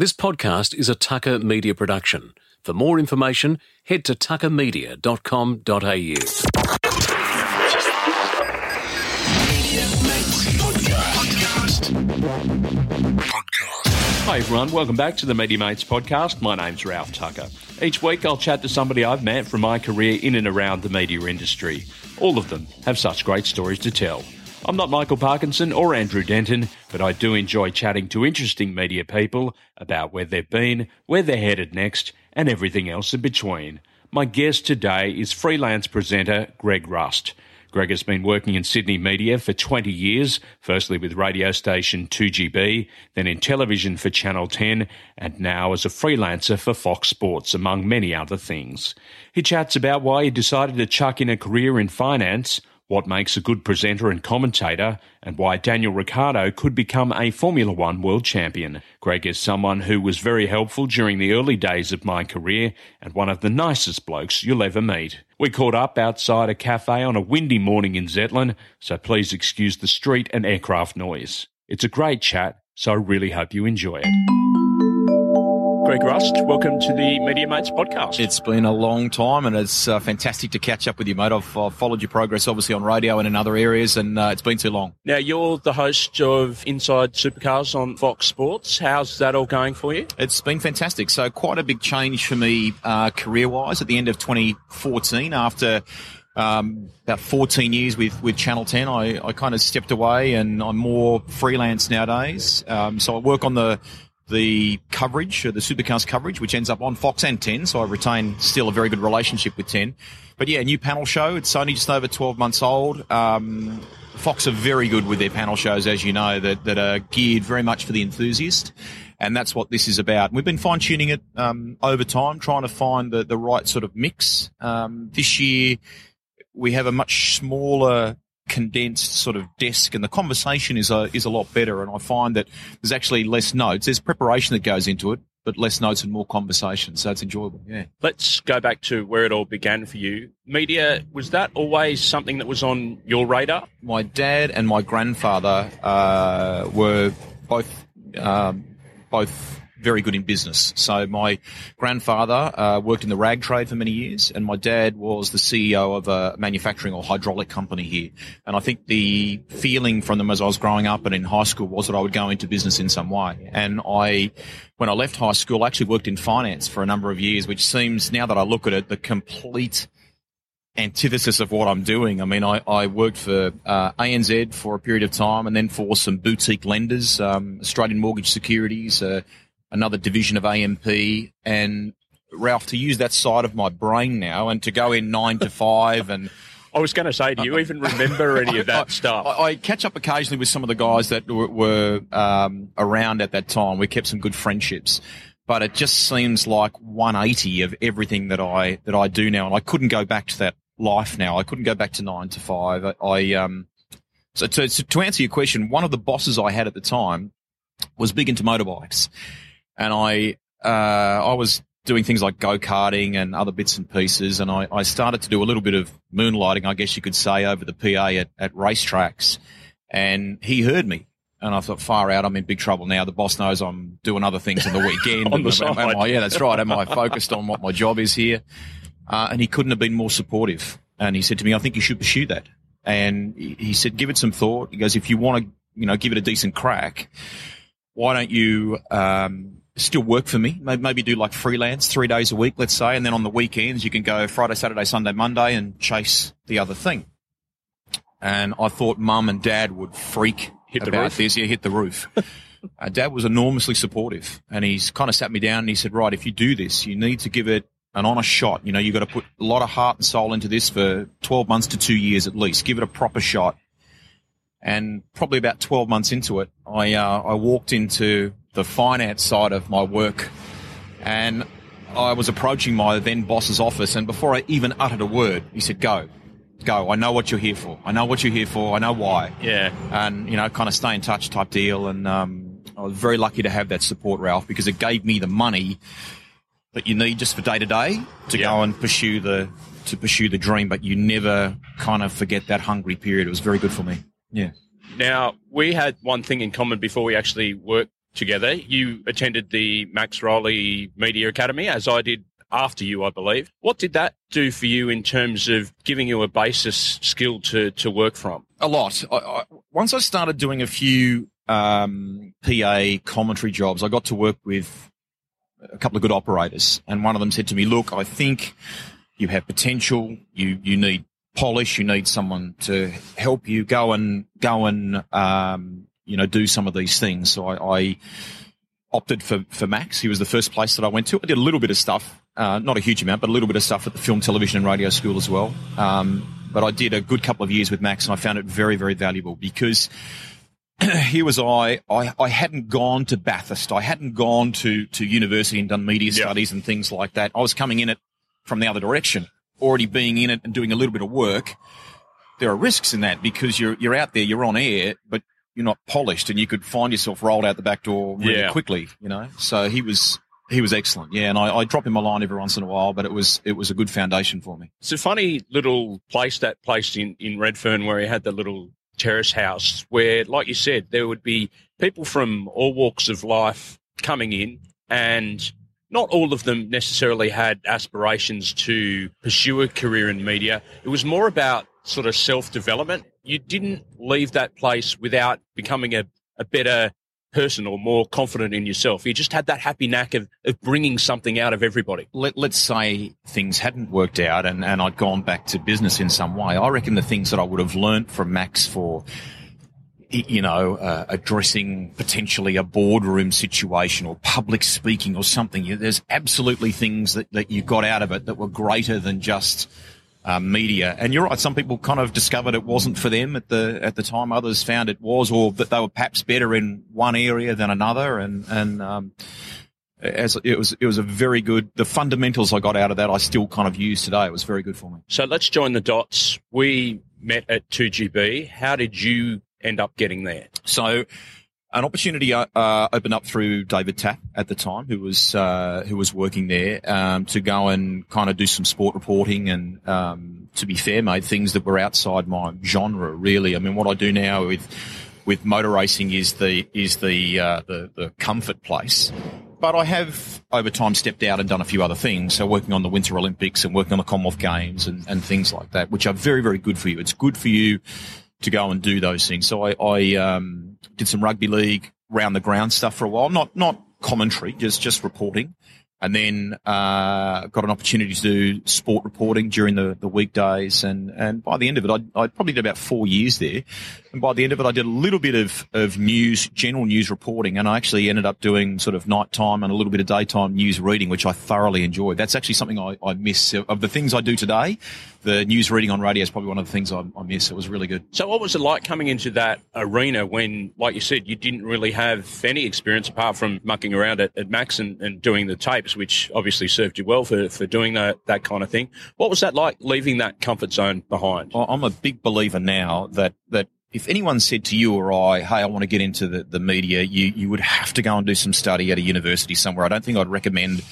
This podcast is a Tucker Media production. For more information, head to tuckermedia.com.au. Hi everyone, welcome back to the Media Mates podcast. My name's Ralph Tucker. Each week I'll chat to somebody I've met from my career in and around the media industry. All of them have such great stories to tell. I'm not Michael Parkinson or Andrew Denton, but I do enjoy chatting to interesting media people about where they've been, where they're headed next, and everything else in between. My guest today is freelance presenter Greg Rust. Greg has been working in Sydney media for 20 years, firstly with radio station 2GB, then in television for Channel 10, and now as a freelancer for Fox Sports, among many other things. He chats about why he decided to chuck in a career in finance, what makes a good presenter and commentator, and why Daniel Ricciardo could become a Formula One world champion. Greg is someone who was very helpful during the early days of my career and one of the nicest blokes you'll ever meet. We caught up outside a cafe on a windy morning in Zetland, so please excuse the street and aircraft noise. It's a great chat, so I really hope you enjoy it. Greg Rust, welcome to the Media Mates podcast. It's been a long time, and it's uh, fantastic to catch up with you, mate. I've, I've followed your progress, obviously, on radio and in other areas, and uh, it's been too long. Now, you're the host of Inside Supercars on Fox Sports. How's that all going for you? It's been fantastic. So, quite a big change for me uh, career wise at the end of 2014 after. Um, about 14 years with, with Channel 10, I, I kind of stepped away and I'm more freelance nowadays. Um, so I work on the the coverage, uh, the supercars coverage, which ends up on Fox and 10. So I retain still a very good relationship with 10. But yeah, new panel show. It's only just over 12 months old. Um, Fox are very good with their panel shows, as you know, that, that are geared very much for the enthusiast. And that's what this is about. We've been fine tuning it um, over time, trying to find the, the right sort of mix. Um, this year, we have a much smaller condensed sort of desk and the conversation is a, is a lot better. And I find that there's actually less notes. There's preparation that goes into it, but less notes and more conversation. So it's enjoyable. Yeah. Let's go back to where it all began for you. Media, was that always something that was on your radar? My dad and my grandfather, uh, were both, um, both very good in business. So my grandfather uh, worked in the rag trade for many years, and my dad was the CEO of a manufacturing or hydraulic company here. And I think the feeling from them as I was growing up and in high school was that I would go into business in some way. And I, when I left high school, I actually worked in finance for a number of years, which seems now that I look at it, the complete antithesis of what I'm doing. I mean, I, I worked for uh, ANZ for a period of time and then for some boutique lenders, um, Australian Mortgage Securities, uh, another division of AMP. And Ralph, to use that side of my brain now and to go in nine to five and. I was going to say, do you even remember any of that I, stuff? I, I, catch up occasionally with some of the guys that were, were um, around at that time. We kept some good friendships, but it just seems like 180 of everything that I that I do now, and I couldn't go back to that life now. I couldn't go back to nine to five. I, I um, so to, to answer your question, one of the bosses I had at the time was big into motorbikes, and I uh, I was doing things like go karting and other bits and pieces, and I, I started to do a little bit of moonlighting, I guess you could say, over the PA at, at racetracks, and he heard me. And I thought, far out, I'm in big trouble now. The boss knows I'm doing other things on the weekend. on the am, am I, yeah, that's right. Am I focused on what my job is here? Uh, and he couldn't have been more supportive. And he said to me, I think you should pursue that. And he said, give it some thought. He goes, if you want to, you know, give it a decent crack, why don't you, um, still work for me. Maybe do like freelance three days a week, let's say, and then on the weekends you can go Friday, Saturday, Sunday, Monday and chase the other thing. And I thought mum and dad would freak Hit the about roof? this. Yeah, hit the roof. uh, dad was enormously supportive and he's kind of sat me down and he said, right, if you do this, you need to give it an honest shot. You know, you've got to put a lot of heart and soul into this for 12 months to two years at least. Give it a proper shot. And probably about 12 months into it, I, uh, I walked into the finance side of my work and I was approaching my then boss's office and before I even uttered a word, he said, go, go. I know what you're here for. I know what you're here for. I know why. Yeah. And, you know, kind of stay in touch type deal. And, um, I was very lucky to have that support, Ralph, because it gave me the money that you need just for day to day to Yeah. go and pursue the, to pursue the dream. But you never kind of forget that hungry period. It was very good for me. Yeah. Now, we had one thing in common before we actually worked together. You attended the Max Rowley Media Academy, as I did after you, I believe. What did that do for you in terms of giving you a basis skill to, to work from? A lot. I, I, once I started doing a few um, PA commentary jobs, I got to work with a couple of good operators, and one of them said to me, "Look, I think you have potential. You you need polish. You need someone to help you go and go and um, you know do some of these things." So I, I opted for for Max. He was the first place that I went to. I did a little bit of stuff, uh, not a huge amount, but a little bit of stuff at the film, television, and radio school as well. Um, but I did a good couple of years with Max, and I found it very, very valuable because here was I, I, I hadn't gone to Bathurst, I hadn't gone to to university and done media Yeah. studies and things like that. I was coming in it from the other direction, already being in it and doing a little bit of work. There are risks in that because you're you're out there, you're on air, but you're not polished, and you could find yourself rolled out the back door really Yeah. quickly. You know, so he was he was excellent. Yeah, and I, I drop him a line every once in a while, but it was it was a good foundation for me. It's a funny little place that place in, in Redfern where he had the little terrace house where, like you said, there would be people from all walks of life coming in and not all of them necessarily had aspirations to pursue a career in media. It was more about sort of self development. You didn't leave that place without becoming a, a better person or more confident in yourself. You just had that happy knack of, of bringing something out of everybody. let, let's say things hadn't worked out and, and I'd gone back to business in some way, I reckon the things that I would have learnt from Max for, you know, uh, addressing potentially a boardroom situation or public speaking or something, there's absolutely things that, that you got out of it that were greater than just uh, media. And you're right. Some people kind of discovered it wasn't for them at the at the time. Others found it was, or that they were perhaps better in one area than another. And and um, as it was, it was a very good. The fundamentals I got out of that, I still kind of use today. It was very good for me. So let's join the dots. We met at 2GB. How did you end up getting there? So, an opportunity uh, uh, opened up through David Tapp at the time, who was uh, who was working there, um, to go and kind of do some sport reporting and. Um, to be fair, made things that were outside my genre. Really, I mean, what I do now with with motor racing is the is the uh, the, the comfort place. But I have over time stepped out and done a few other things. So working on the Winter Olympics and working on the Commonwealth Games and, and things like that, which are very very good for you. It's good for you to go and do those things. So I, I um, did some rugby league round the ground stuff for a while, not not commentary, just just reporting, and then uh, got an opportunity to do sport reporting during the, the weekdays. And, and by the end of it, I, probably did about four years there. And by the end of it, I did a little bit of, of news, general news reporting, and I actually ended up doing sort of nighttime and a little bit of daytime news reading, which I thoroughly enjoyed. That's actually something I, I miss of the things I do today. The news reading on radio is probably one of the things I, I miss. It was really good. So, what was it like coming into that arena when, like you said, you didn't really have any experience apart from mucking around at, at Max and, and doing the tapes, which obviously served you well for, for doing that, that kind of thing? What was that like leaving that comfort zone behind? I'm a big believer now that that if anyone said to you or I, "Hey, I want to get into the, the media," you you would have to go and do some study at a university somewhere. I don't think I'd recommend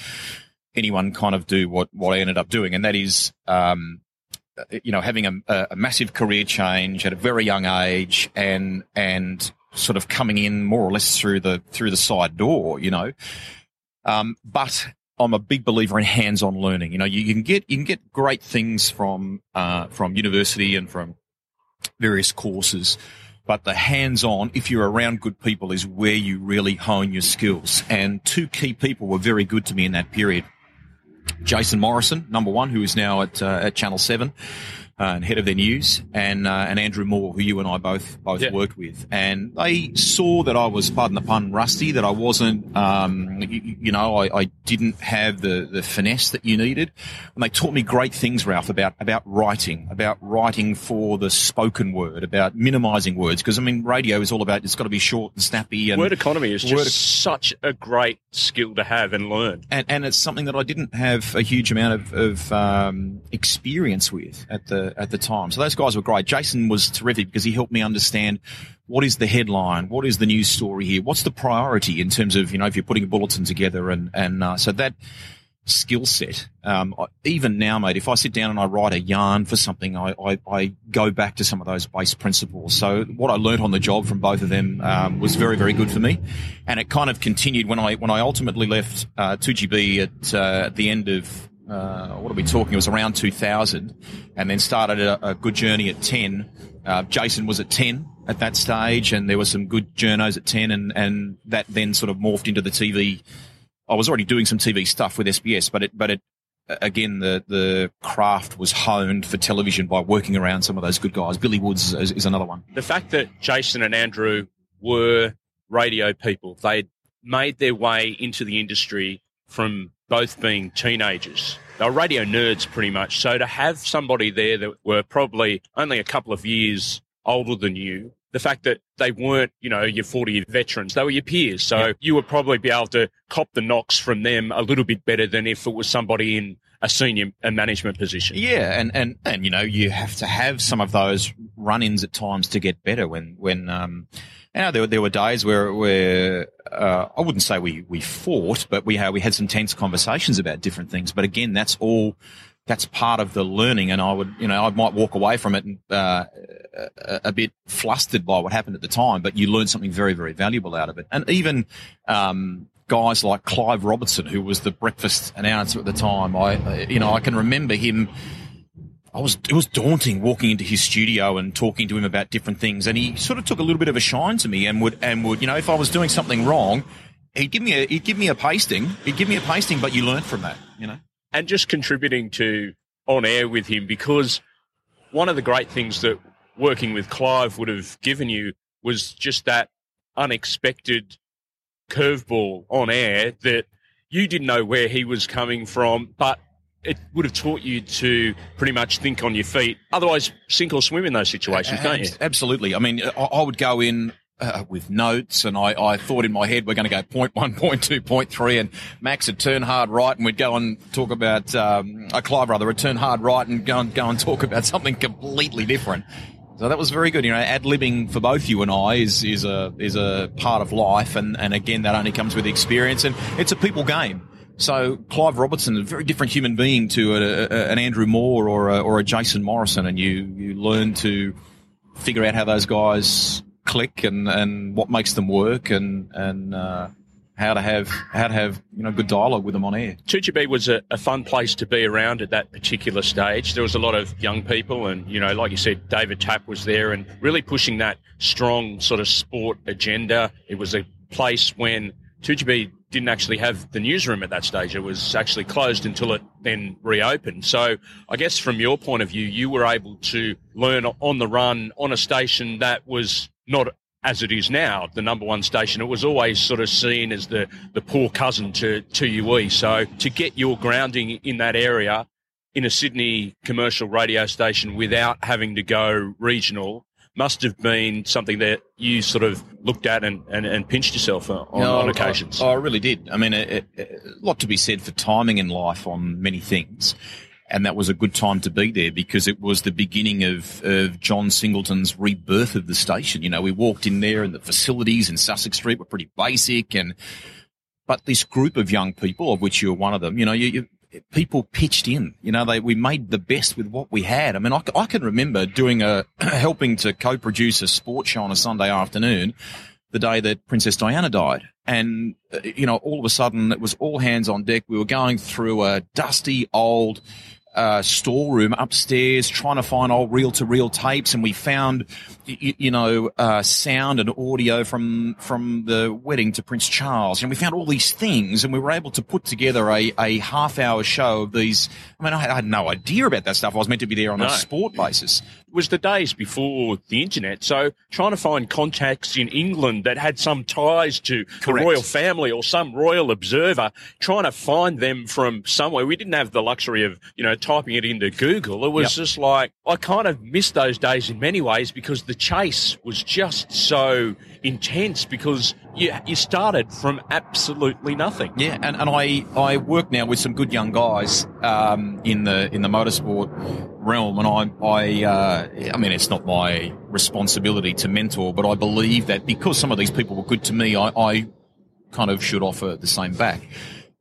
anyone kind of do what what I ended up doing, and that is. Um, you know, having a, a massive career change at a very young age, and and sort of coming in more or less through the through the side door, you know. Um, but I'm a big believer in hands-on learning. You know, you, you can get you can get great things from uh, from university and from various courses, but the hands-on, if you're around good people, is where you really hone your skills. And two key people were very good to me in that period. Jason Morrison, number one, who is now at uh, at Channel Seven. Uh, and head of their news, and uh, and Andrew Moore, who you and I both both Yeah. worked with, and they saw that I was, pardon the pun, rusty. That I wasn't, um, you, you know, I, I didn't have the the finesse that you needed, and they taught me great things, Ralph, about about writing, about writing for the spoken word, about minimising words, because I mean, radio is all about it's got to be short and snappy, and Word economy is just Word- such a great skill to have and learn. and, and it's something that I didn't have a huge amount of, of um, experience with at the at the time. So those guys were great. Jason was terrific because he helped me understand what is the headline, what is the news story here, what's the priority in terms of you know if you're putting a bulletin together, and and uh, so that skill set. Um, even now, mate, if I sit down and I write a yarn for something, I, I, I, go back to some of those base principles. So what I learned on the job from both of them um, was very, very good for me, and it kind of continued when I when I ultimately left uh, 2GB at uh, at the end of. Uh, what are we talking? It was around 2000, and then started a, a good journey at 10. Uh, Jason was at 10 at that stage, and there were some good journos at 10, and, and that then sort of morphed into the TV I was already doing some TV stuff with SBS, but it, but it, again, the, the craft was honed for television by working around some of those good guys. Billy Woods is, is another one. The fact that Jason and Andrew were radio people, they made their way into the industry from both being teenagers. They were radio nerds pretty much. So to have somebody there that were probably only a couple of years older than you the fact that they weren't, you know, your 40 year veterans, they were your peers. So yeah. you would probably be able to cop the knocks from them a little bit better than if it was somebody in a senior and management position. Yeah. And, and, and, you know, you have to have some of those run ins at times to get better when, when, um, you know, there, there were days where, where, uh, I wouldn't say we, we fought, but we had, we had some tense conversations about different things. But again, that's all, that's part of the learning. And I would, you know, I might walk away from it and, uh, a, a, bit flustered by what happened at the time, but you learn something very, very valuable out of it. And even, um, guys like Clive Robertson, who was the breakfast announcer at the time, I, you know, I can remember him. I was, it was daunting walking into his studio and talking to him about different things. And he sort of took a little bit of a shine to me and would, and would, you know, if I was doing something wrong, he'd give me a, he'd give me a pasting. He'd give me a pasting, but you learn from that, you know and just contributing to on air with him because one of the great things that working with Clive would have given you was just that unexpected curveball on air that you didn't know where he was coming from, but it would have taught you to pretty much think on your feet. Otherwise, sink or swim in those situations, don't you? Absolutely. I mean, I would go in uh, with notes, and I, I thought in my head we're going to go point one, point two, point three, and Max would turn hard right, and we'd go and talk about um, a Clive rather would turn hard right and go and go and talk about something completely different. So that was very good. You know, ad libbing for both you and I is is a is a part of life, and and again that only comes with experience, and it's a people game. So Clive Robertson, a very different human being to a, a, an Andrew Moore or a, or a Jason Morrison, and you you learn to figure out how those guys click and, and what makes them work and and uh, how to have how to have you know good dialogue with them on air. 2GB was a, a, fun place to be around at that particular stage. There was a lot of young people, and you know, like you said, David Tapp was there and really pushing that strong sort of sport agenda. It was a place when 2GB didn't actually have the newsroom at that stage. It was actually closed until it then reopened. So I guess from your point of view, you were able to learn on the run on a station that was not as it is now, the number one station. It was always sort of seen as the, the poor cousin to, to UE. So to get your grounding in that area in a Sydney commercial radio station without having to go regional must have been something that you sort of looked at and, and, and pinched yourself on, no, on occasions. I, I, really did. I mean, a, a lot to be said for timing in life on many things and that was a good time to be there because it was the beginning of, of John Singleton's rebirth of the station. You know, we walked in there and the facilities in Sussex Street were pretty basic and, but this group of young people, of which you're one of them, you know, you, you, people pitched in, you know, they, we made the best with what we had. I mean, I, I can remember doing a, helping to co-produce a sports show on a Sunday afternoon the day that Princess Diana died. And, uh, you know, all of a sudden it was all hands on deck. We were going through a dusty old, uh, storeroom upstairs trying to find old reel to reel tapes and we found you, you know uh, sound and audio from from the wedding to Prince Charles and we found all these things and we were able to put together a, a half hour show of these I mean I had, I had no idea about that stuff I was meant to be there on no. a sport basis it was the days before the internet so trying to find contacts in England that had some ties to Correct. the royal family or some royal observer trying to find them from somewhere we didn't have the luxury of you know typing it into Google. It was yep. just like, I kind of missed those days in many ways because the chase was just so intense because you, you started from absolutely nothing. Yeah, and, and I, I work now with some good young guys um, in the in the motorsport realm, and I I uh, I mean it's not my responsibility to mentor, but I believe that because some of these people were good to me, I, I kind of should offer the same back.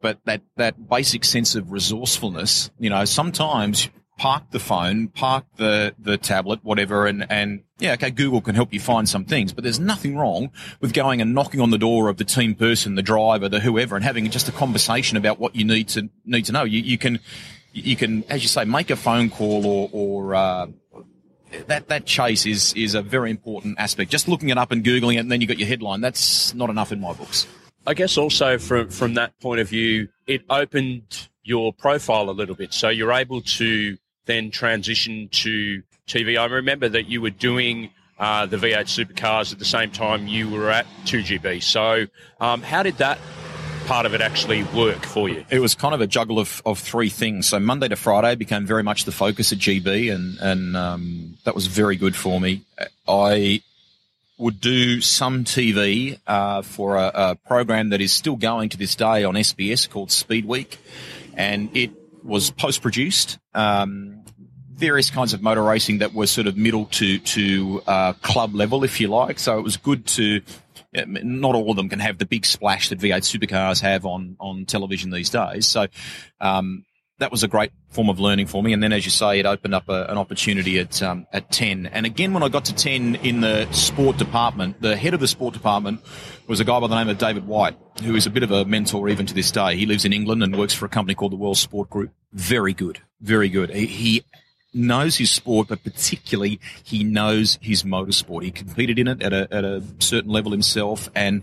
but that, that basic sense of resourcefulness, you know, sometimes park the phone, park the, the tablet, whatever, and, and yeah, okay, Google can help you find some things, but there's nothing wrong with going and knocking on the door of the team person, the driver, the whoever, and having just a conversation about what you need to need to know. You, you can, you can, as you say, make a phone call or, or uh, that that chase is is a very important aspect. Just looking it up and googling it, and then you got your headline. That's not enough in my books. I guess also from from that point of view, it opened your profile a little bit, so you're able to then transition to TV. I remember that you were doing uh, the V8 supercars at the same time you were at 2GB. So, um, how did that part of it actually work for you? It was kind of a juggle of, of three things. So Monday to Friday became very much the focus at GB, and and um, that was very good for me. I would do some TV uh, for a, a, program that is still going to this day on SBS called Speed Week, and it was post produced. Um, various kinds of motor racing that were sort of middle to to uh, club level, if you like. So it was good to. Not all of them can have the big splash that V8 supercars have on on television these days. So um, that was a great form of learning for me. And then, as you say, it opened up a, an opportunity at um, at ten. And again, when I got to ten in the sport department, the head of the sport department was a guy by the name of David White, who is a bit of a mentor even to this day. He lives in England and works for a company called the World Sport Group. Very good, very good. He, he knows his sport, but particularly he knows his motorsport. He competed in it at a, at a certain level himself and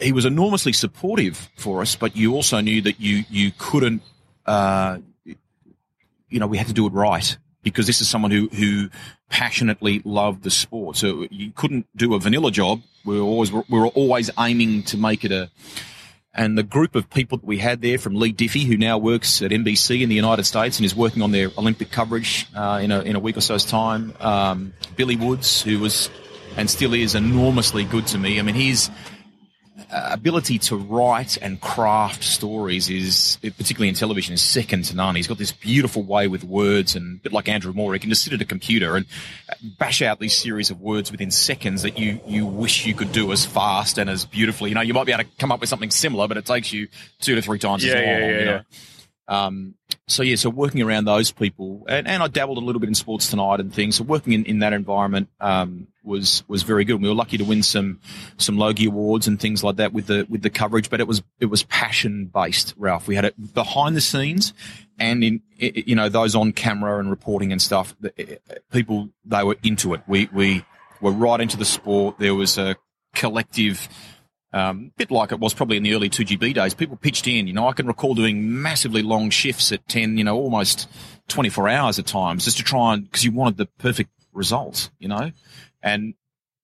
he was enormously supportive for us, but you also knew that you, you couldn't, uh, you know, we had to do it right because this is someone who, who passionately loved the sport. So you couldn't do a vanilla job. We were always, we were always aiming to make it a, and the group of people that we had there from Lee Diffey, who now works at NBC in the United States and is working on their Olympic coverage uh, in, a, in a week or so's time. Um, Billy Woods, who was and still is enormously good to me. I mean, he's ability to write and craft stories is, particularly in television, is second to none. He's got this beautiful way with words, and a bit like Andrew Moore, he can just sit at a computer and bash out these series of words within seconds that you you wish you could do as fast and as beautifully. You know, you might be able to come up with something similar, but it takes you two to three times yeah, as long. Yeah, yeah, you know? yeah. Um, so yeah, so working around those people, and, and I dabbled a little bit in sports tonight and things. So working in, in that environment um, was was very good. We were lucky to win some some Logie awards and things like that with the with the coverage, but it was it was passion based. Ralph, we had it behind the scenes, and in you know those on camera and reporting and stuff. People they were into it. We we were right into the sport. There was a collective um, bit like it was probably in the early 2GB days. People pitched in. You know, I can recall doing massively long shifts at 10, you know, almost 24 hours at times just to try and, because you wanted the perfect result, you know? And,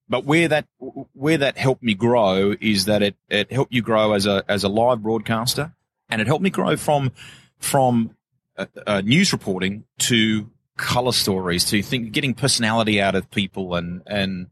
but where that, where that helped me grow is that it, it helped you grow as a, as a live broadcaster and it helped me grow from, from uh, uh, news reporting to color stories to think, getting personality out of people and, and,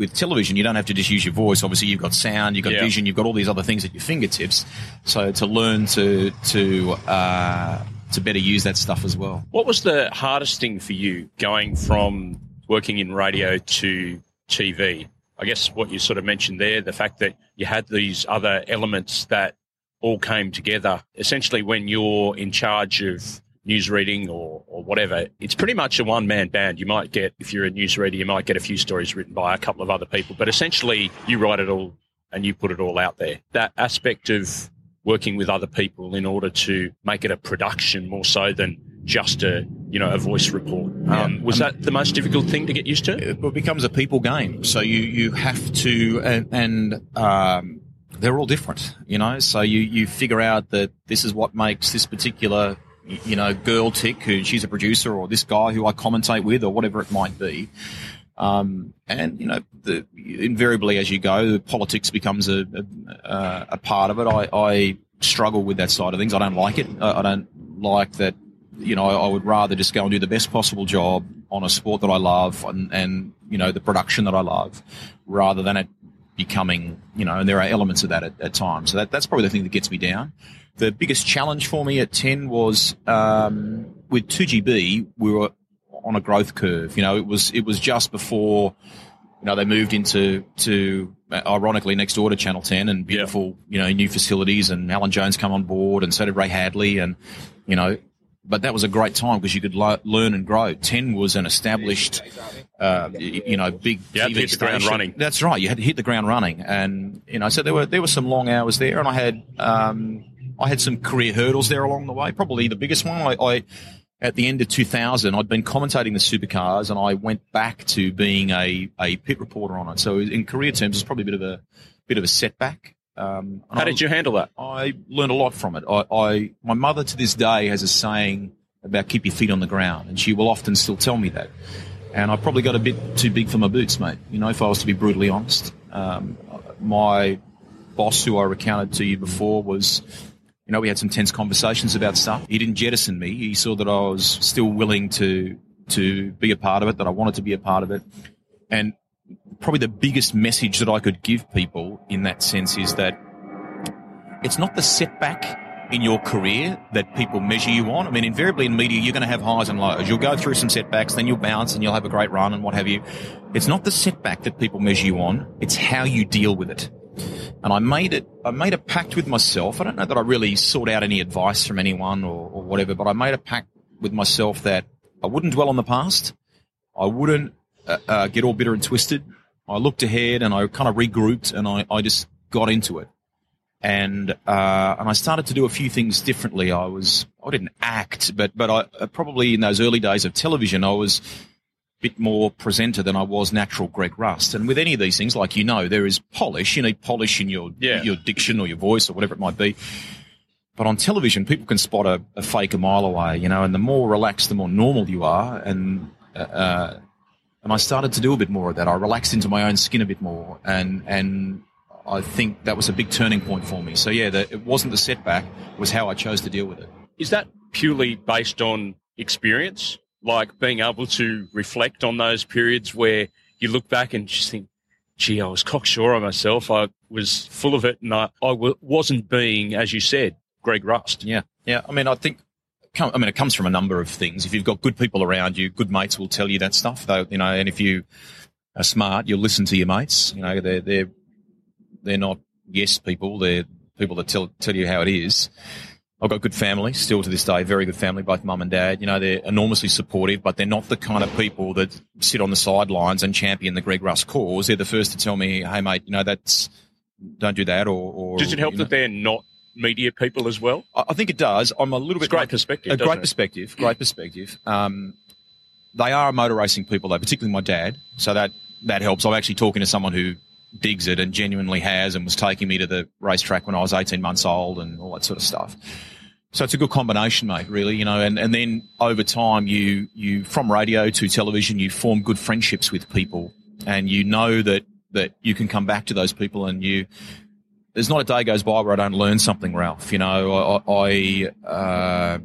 with television, you don't have to just use your voice. Obviously, you've got sound, you've got Yeah. vision, you've got all these other things at your fingertips. So to learn to to uh, to better use that stuff as well. What was the hardest thing for you going from working in radio to TV? I guess what you sort of mentioned there, the fact that you had these other elements that all came together. Essentially, when you're in charge of news reading or, or whatever, it's pretty much a one man band. You might get, if you're a news reader, you might get a few stories written by a couple of other people, but essentially you write it all and you put it all out there. That aspect of working with other people in order to make it a production more so than just a you know a voice report. Um, Yeah. was that the most difficult thing to get used to? It becomes a people game. So you you have to and, and um, they're all different, you know. So you you figure out that this is what makes this particular you know girl tick who she's a producer or this guy who I commentate with or whatever it might be. Um, and you know, the, invariably as you go, politics becomes a, a, a part of it. I, I struggle with that side of things. I don't like it. I, I don't like that. You know, I would rather just go and do the best possible job on a sport that I love and, and you know the production that I love, rather than it becoming you know. And there are elements of that at, at times. So that, that's probably the thing that gets me down. The biggest challenge for me at ten was um, with two GB. We were on a growth curve. You know, it was it was just before you know they moved into to uh, ironically next door to Channel 10 and beautiful, you know, new facilities and Alan Jones come on board and so did Ray Hadley and, you know, but that was a great time because you could lo- learn and grow. 10 was an established, uh, you know, big You had to TV hit the ground running. That's right. You had to hit the ground running. And, you know, so there were, there were some long hours there and I had, um, I had some career hurdles there along the way. Probably the biggest one, I, I at the end of 2000, I'd been commentating the supercars and I went back to being a, a pit reporter on it. So in career terms, it's probably a bit of a, bit of a setback. Um, How I- did you handle that? I learned a lot from it. I, I, my mother to this day has a saying about keep your feet on the ground, and she will often still tell me that. And I probably got a bit too big for my boots, mate. You know, if I was to be brutally honest, um, my boss, who I recounted to you before, was, you know, we had some tense conversations about stuff. He didn't jettison me. He saw that I was still willing to to be a part of it, that I wanted to be a part of it, and probably the biggest message that I could give people in that sense is that it's not the setback in your career that people measure you on. I mean, invariably in media, you're going to have highs and lows. You'll go through some setbacks, then you'll bounce and you'll have a great run and what have you. It's not the setback that people measure you on. It's how you deal with it. And I made it, I made a pact with myself. I don't know that I really sought out any advice from anyone or, or whatever, but I made a pact with myself that I wouldn't dwell on the past. I wouldn't uh, uh, get all bitter and twisted. I looked ahead and I kind of regrouped and I, I just got into it. And uh, and I started to do a few things differently. I was I didn't act, but but I uh, probably in those early days of television, I was a bit more presenter than I was natural Greg Rust. And with any of these things, like you know, there is polish. You need polish in your Yeah. your diction or your voice or whatever it might be. But on television, people can spot a, a fake a mile away, you know, and the more relaxed, the more normal you are. And, uh, uh, and I started to do a bit more of that. I relaxed into my own skin a bit more. And, and I think that was a big turning point for me. So yeah, the, it wasn't the setback, it was how I chose to deal with it. Is that purely based on experience? Like being able to reflect on those periods where you look back and just think, gee, I was cocksure of myself. I was full of it and I, I w- wasn't being, as you said, Greg Rust. Yeah, yeah. I mean, I think. I mean, it comes from a number of things. If you've got good people around you, good mates will tell you that stuff. Though, you know, and if you are smart, you'll listen to your mates. You know, they're they're they're not yes people. They're people that tell tell you how it is. I've got good family still to this day, very good family, both mum and dad. You know, they're enormously supportive, but they're not the kind of people that sit on the sidelines and champion the Greg Rust cause. They're the first to tell me, "Hey, mate, you know that's don't do that." Or, or Does it help you know. that they're not media people as well? I think it does. I'm a little It's bit great like- perspective. a great it? perspective. Great perspective. Um, they are motor racing people, though, particularly my dad. So that that helps. I'm actually talking to someone who digs it and genuinely has, and was taking me to the racetrack when I was 18 months old, and all that sort of stuff. So it's a good combination, mate. Really, you know. And, and then over time, you you from radio to television, you form good friendships with people, and you know that that you can come back to those people, and you there's not a day goes by where I don't learn something, Ralph. You know, I, I uh,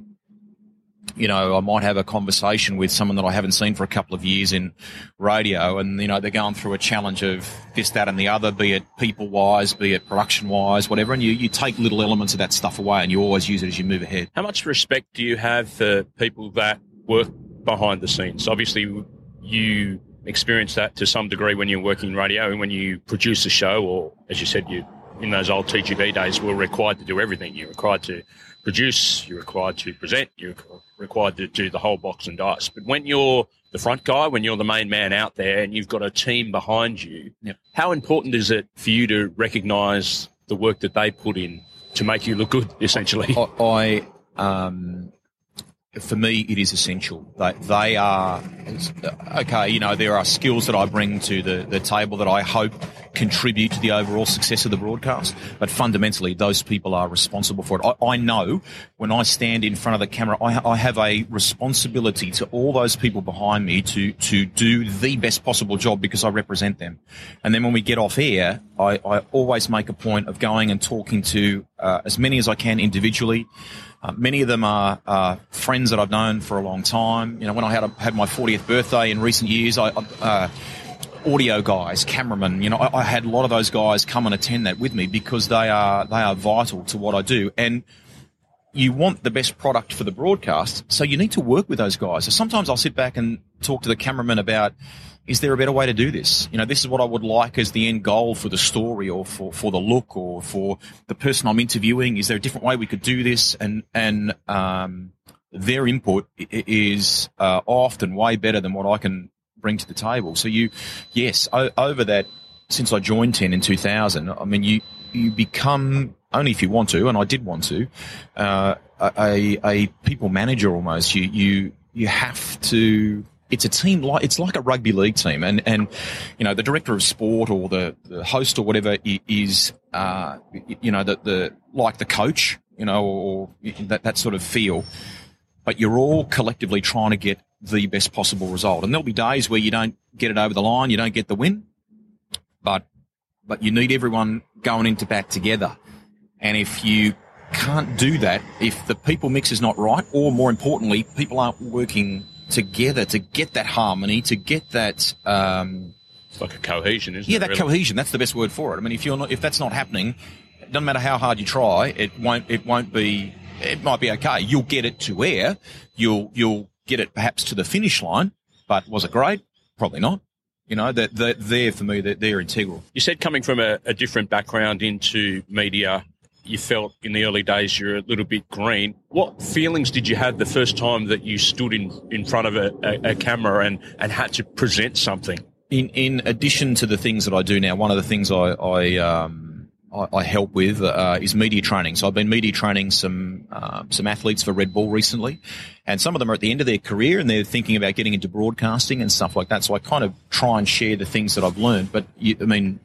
you know, I might have a conversation with someone that I haven't seen for a couple of years in radio, and you know, they're going through a challenge of this, that, and the other, be it people wise, be it production wise, whatever, and you, you take little elements of that stuff away, and you always use it as you move ahead. How much respect do you have for people that work behind the scenes? Obviously, you experience that to some degree when you're working in radio and when you produce a show, or as you said, you in those old 2GB days were required to do everything. You're required to produce, you're required to present, you're required to do the whole box and dice. But when you're the front guy, when you're the main man out there and you've got a team behind you, Yep. how important is it for you to recognise the work that they put in to make you look good, essentially? I, I um, for me, it is essential. They, they are okay. You know, there are skills that I bring to the, the table that I hope contribute to the overall success of the broadcast. But fundamentally, those people are responsible for it. I, I know when I stand in front of the camera, I, I have a responsibility to all those people behind me to to do the best possible job because I represent them. And then when we get off air, I, I always make a point of going and talking to uh, as many as I can individually. Uh, many of them are uh, friends that I've known for a long time. You know, when I had a, had my 40th birthday in recent years, I, uh, audio guys, cameramen. You know, I, I had a lot of those guys come and attend that with me because they are they are vital to what I do. And you want the best product for the broadcast, so you need to work with those guys. So sometimes I'll sit back and talk to the cameraman about is there a better way to do this? You know, this is what I would like as the end goal for the story or for, for the look or for the person I'm interviewing. Is there a different way we could do this? And, and, um, their input is uh, often way better than what I can bring to the table. So you, yes, o- over that, since I joined 10 in 2000, I mean, you, you become, only if you want to, and I did want to, uh, a, a people manager almost. You, you, you have to, it's a team like it's like a rugby league team, and and you know the director of sport or the, the host or whatever is uh, you know the the like the coach, you know, or that that sort of feel. But you're all collectively trying to get the best possible result, and there'll be days where you don't get it over the line, you don't get the win, but but you need everyone going into bat together, and if you can't do that, if the people mix is not right, or more importantly, people aren't working together to get that harmony, to get that. Um, it's like a cohesion, isn't yeah, it? Yeah, that really? cohesion. That's the best word for it. I mean, if you're not, if that's not happening, it doesn't matter how hard you try, it won't. It won't be. It might be okay. You'll get it to air. You'll you'll get it perhaps to the finish line. But was it great? Probably not. You know, that they're, they're for me. They're, they're integral. You said coming from a, a different background into media, you felt in the early days you're a little bit green. What feelings did you have the first time that you stood in, in front of a, a, a camera and, and had to present something? In in addition to the things that I do now, one of the things I I um I, I help with uh, is media training. So I've been media training some um, some athletes for Red Bull recently, and some of them are at the end of their career and they're thinking about getting into broadcasting and stuff like that. So I kind of try and share the things that I've learned. But you, I mean,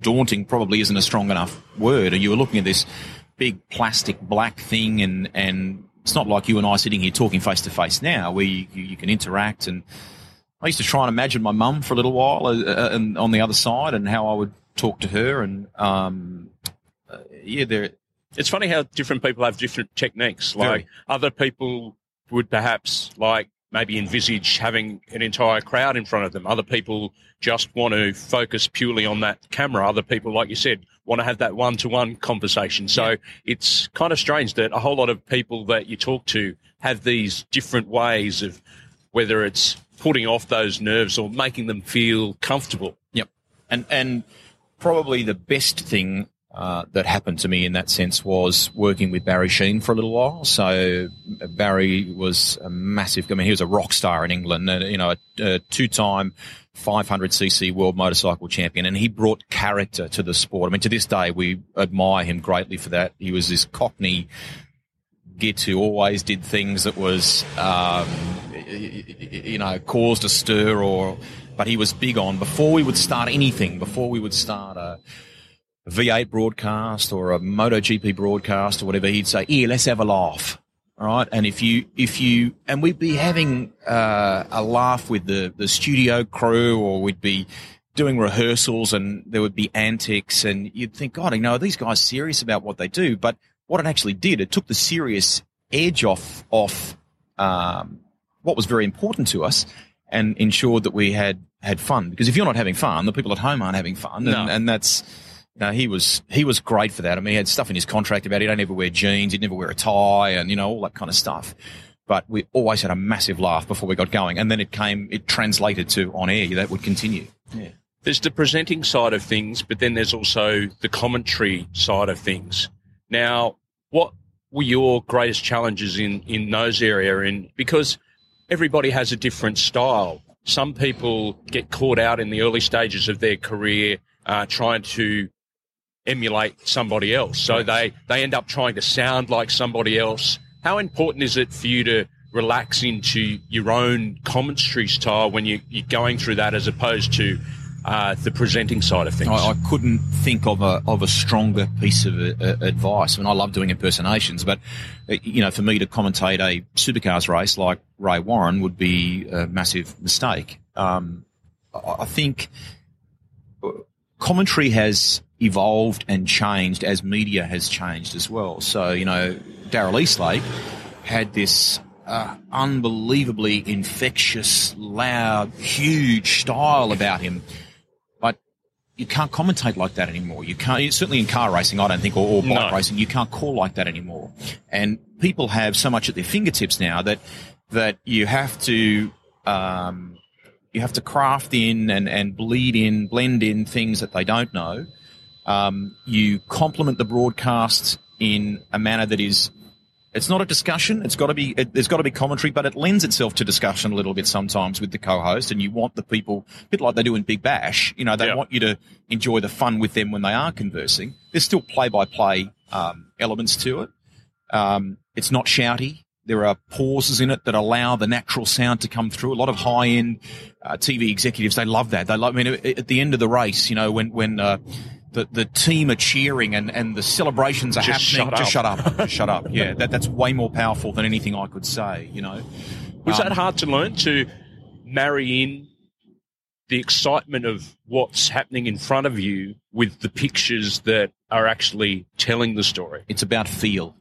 daunting probably isn't a strong enough word. And you were looking at this big plastic black thing, and and it's not like you and I sitting here talking face to face now, where you, you, you can interact. And I used to try and imagine my mum for a little while, uh, uh, and on the other side, and how I would talk to her. And um, uh, yeah, there. It's funny how different people have different techniques. Like Very. other people would perhaps like maybe envisage having an entire crowd in front of them. Other people just want to focus purely on that camera. Other people, like you said, want to have that one to one conversation. So it's kind of strange that a whole lot of people that you talk to have these different ways of whether it's putting off those nerves or making them feel comfortable. Yep. And and probably the best thing uh, that happened to me in that sense was working with Barry Sheene for a little while. So uh, Barry was a massive. I mean, he was a rock star in England. Uh, you know, a, a two-time 500cc world motorcycle champion, and he brought character to the sport. I mean, to this day, we admire him greatly for that. He was this Cockney git who always did things that was, um, you know, caused a stir or, but he was big on before we would start anything, before we would start a. V8 broadcast or a MotoGP broadcast or whatever, he'd say, "Here, let's have a laugh." All right, and if you if you and we'd be having uh, a laugh with the the studio crew, or we'd be doing rehearsals, and there would be antics, and you'd think, God, you know, are these guys serious about what they do? But what it actually did, it took the serious edge off off um, what was very important to us, and ensured that we had had fun. Because if you're not having fun, the people at home aren't having fun, and, No. and that's no, he was he was great for that. I mean, he had stuff in his contract about he don't ever wear jeans, he'd never wear a tie, and you know all that kind of stuff. But we always had a massive laugh before we got going, and then it came, it translated to on air. That would continue. Yeah. There's the presenting side of things, but then there's also the commentary side of things. Now, what were your greatest challenges in, in those area? In because everybody has a different style. Some people get caught out in the early stages of their career uh, trying to emulate somebody else. So they, they end up trying to sound like somebody else. How important is it for you to relax into your own commentary style when you, you're going through that as opposed to uh, the presenting side of things? I, I couldn't think of a of a stronger piece of uh, advice. I mean, I love doing impersonations, but uh, you know, for me to commentate a supercars race like Ray Warren would be a massive mistake. Um, I I think uh, commentary has evolved and changed as media has changed as well. So, you know, Daryl Eastlake had this uh, unbelievably infectious, loud, huge style about him. But you can't commentate like that anymore. You can't, certainly in car racing, I don't think, or, or bike No. racing, you can't call like that anymore. And people have so much at their fingertips now that, that you have to, um, you have to craft in and, and bleed in, blend in things that they don't know. Um, you complement the broadcast in a manner that is it's not a discussion. It's got to be. It, there's got to be commentary, but it lends itself to discussion a little bit sometimes with the co-host. And you want the people, a bit like they do in Big Bash. You know, they want you to enjoy the fun with them when they are conversing. There's still play-by-play um, elements to it. Um, it's not shouty. There are pauses in it that allow the natural sound to come through. A lot of high-end uh, TV executives they love that. They love. I mean, at the end of the race, you know, when when uh, the, the team are cheering and, and the celebrations are just happening. Shut just shut up. just shut up. Yeah, that, that's way more powerful than anything I could say, you know. Was um, that hard to learn to marry in the excitement of what's happening in front of you with the pictures that are actually telling the story? It's about feel,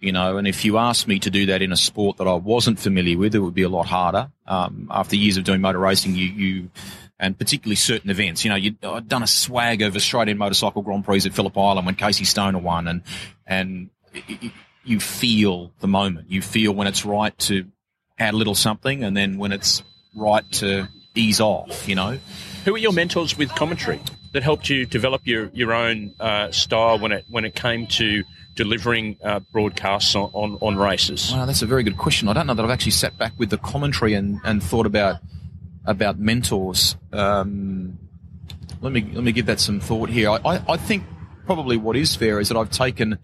you know, and if you asked me to do that in a sport that I wasn't familiar with, it would be a lot harder. Um, after years of doing motor racing, you, you and particularly certain events. You know, you'd I'd done a swag of Australian Motorcycle Grand Prix at Phillip Island when Casey Stoner won, and and you feel the moment. You feel when it's right to add a little something, and then when it's right to ease off. You know, who are your mentors with commentary that helped you develop your your own uh, style when it when it came to delivering uh, broadcasts on, on, on races? Well, that's a very good question. I don't know that I've actually sat back with the commentary and, and thought about about mentors. Um, let me let me give that some thought here. I, I think probably what is fair is that I've taken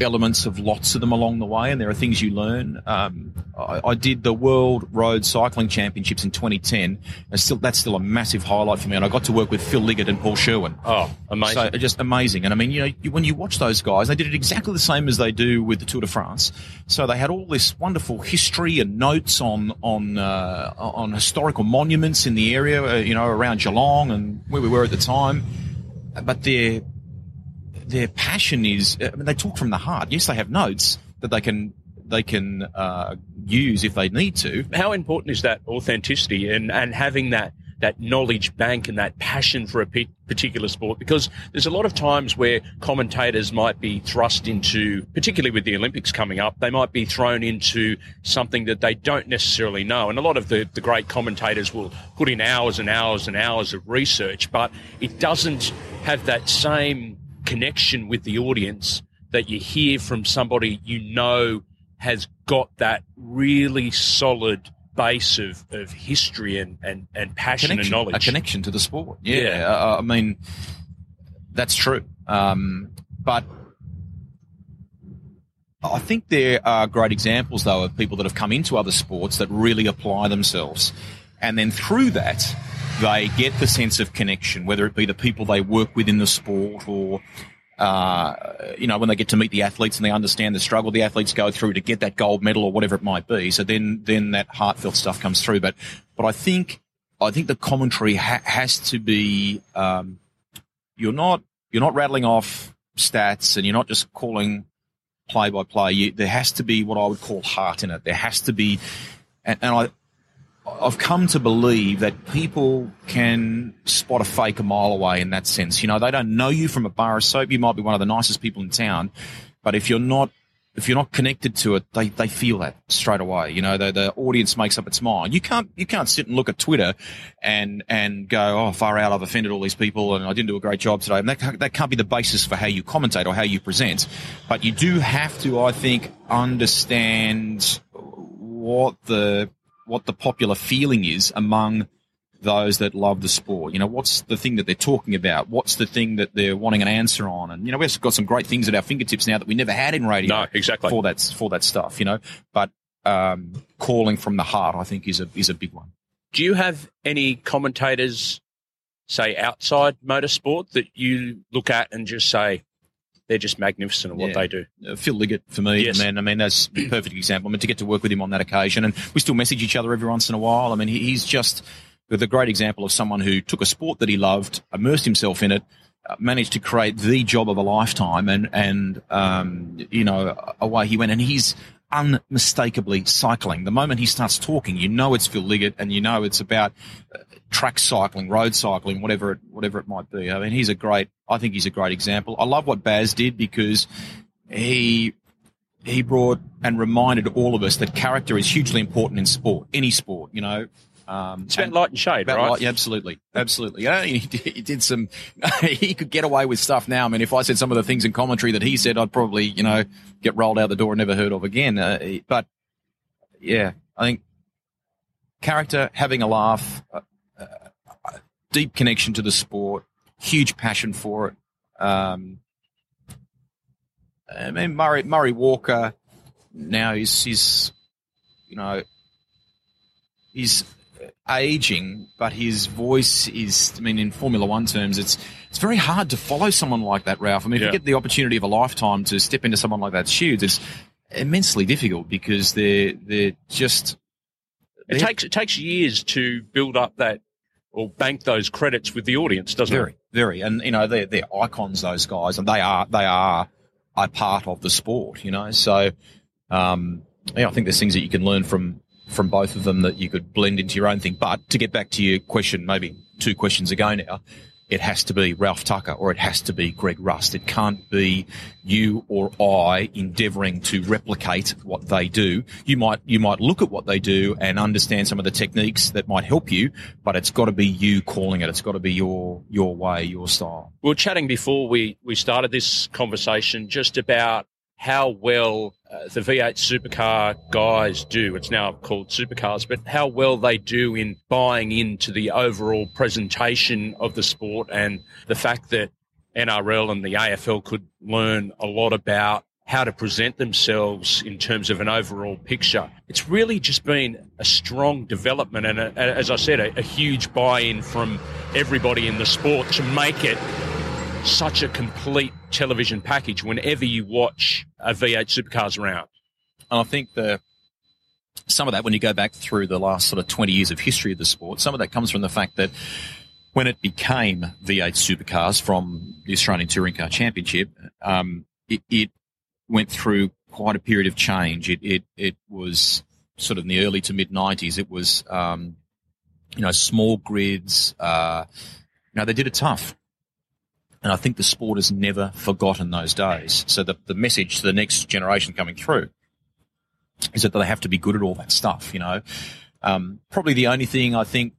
elements of lots of them along the way, and there are things you learn. Um, I, I, did the World Road Cycling Championships in 2010, and still that's still a massive highlight for me. And I got to work with Phil Liggett and Paul Sherwin. Oh, amazing! So just amazing. And I mean, you know, when you watch those guys, they did it exactly the same as they do with the Tour de France. So they had all this wonderful history and notes on on uh, on historical monuments in the area, uh, you know, around Geelong and where we were at the time. But their their passion is, I mean, they talk from the heart. Yes, they have notes that they can they can uh, use if they need to. How important is that authenticity and, and having that that knowledge bank and that passion for a particular sport because there's a lot of times where commentators might be thrust into, particularly with the Olympics coming up, they might be thrown into something that they don't necessarily know. And a lot of the, the great commentators will put in hours and hours and hours of research, but it doesn't have that same connection with the audience that you hear from somebody you know has got that really solid base of, of history and, and, and passion and knowledge. A connection to the sport. Yeah. yeah. Uh, I mean, that's true. Um, but I think there are great examples, though, of people that have come into other sports that really apply themselves. And then through that, they get the sense of connection, whether it be the people they work with in the sport or uh, you know, when they get to meet the athletes and they understand the struggle the athletes go through to get that gold medal or whatever it might be. So then, then that heartfelt stuff comes through. But, but I think, I think the commentary ha- has to be, um, you're not, you're not rattling off stats and you're not just calling play by play. there has to be what I would call heart in it. There has to be, and, and I, I've come to believe that people can spot a fake a mile away in that sense. You know, they don't know you from a bar of soap. You might be one of the nicest people in town, but if you're not, if you're not connected to it, they, they feel that straight away. You know, the, the audience makes up its mind. You can't, you can't sit and look at Twitter and, and go, oh, far out, I've offended all these people and I didn't do a great job today. And that, that can't be the basis for how you commentate or how you present. But you do have to, I think, understand what the, what the popular feeling is among those that love the sport. You know, what's the thing that they're talking about? What's the thing that they're wanting an answer on? And you know, we've got some great things at our fingertips now that we never had in radio. No, exactly for that for that stuff. You know, but um, calling from the heart, I think, is a is a big one. Do you have any commentators, say outside motorsport, that you look at and just say, they're just magnificent at what yeah. they do. Uh, Phil Liggett for me, yes. man. I mean, that's a perfect example. I mean, to get to work with him on that occasion, and we still message each other every once in a while. I mean, he's just the great example of someone who took a sport that he loved, immersed himself in it, uh, managed to create the job of a lifetime, and and um, you know, away he went, and he's unmistakably cycling. The moment he starts talking, you know it's Phil Liggett, and you know it's about uh, track cycling, road cycling, whatever it, whatever it might be. I mean, he's a great. I think he's a great example. I love what Baz did because he he brought and reminded all of us that character is hugely important in sport, any sport. You know, Um, It's about light and shade, right? light- yeah, absolutely, absolutely. Yeah, he, did- he did some. he could get away with stuff now. I mean, if I said some of the things in commentary that he said, I'd probably, you know, get rolled out the door and never heard of again. Uh, but yeah, I think character, having a laugh, uh, uh, deep connection to the sport, huge passion for it. Um, I mean, Murray Murray Walker now is he's you know he's aging, but his voice is. I mean, in Formula One terms, it's it's very hard to follow someone like that, Ralph. I mean, if Yeah. you get the opportunity of a lifetime to step into someone like that's shoes, it's immensely difficult because they're they're just It takes it takes years to build up that or bank those credits with the audience, doesn't very, it? very, and you know they're they're icons. Those guys, and they are they are a part of the sport. You know, so um, yeah, I think there's things that you can learn from from both of them that you could blend into your own thing. But to get back to your question, maybe two questions ago now, it has to be Ralph Tucker or it has to be Greg Rust. It can't be you or I endeavouring to replicate what they do. You might you might look at what they do and understand some of the techniques that might help you, but it's got to be you calling it. It's got to be your your way, your style. We were chatting before we, we started this conversation just about how well uh, the V8 supercar guys do. It's now called supercars, but how well they do in buying into the overall presentation of the sport and the fact that NRL and the AFL could learn a lot about how to present themselves in terms of an overall picture. It's really just been a strong development and, a, as I said, a, a huge buy-in from everybody in the sport to make it such a complete television package whenever you watch a V8 Supercars round. And I think the some of that, when you go back through the last sort of 20 years of history of the sport, some of that comes from the fact that when it became V8 supercars from the Australian Touring Car Championship, um, it, it went through quite a period of change. It, it, it was sort of in the early to mid 90s. It was, um, you know, small grids. Uh, you know, they did it tough. And I think the sport has never forgotten those days. So the, the message to the next generation coming through is that they have to be good at all that stuff, you know. Um, probably the only thing I think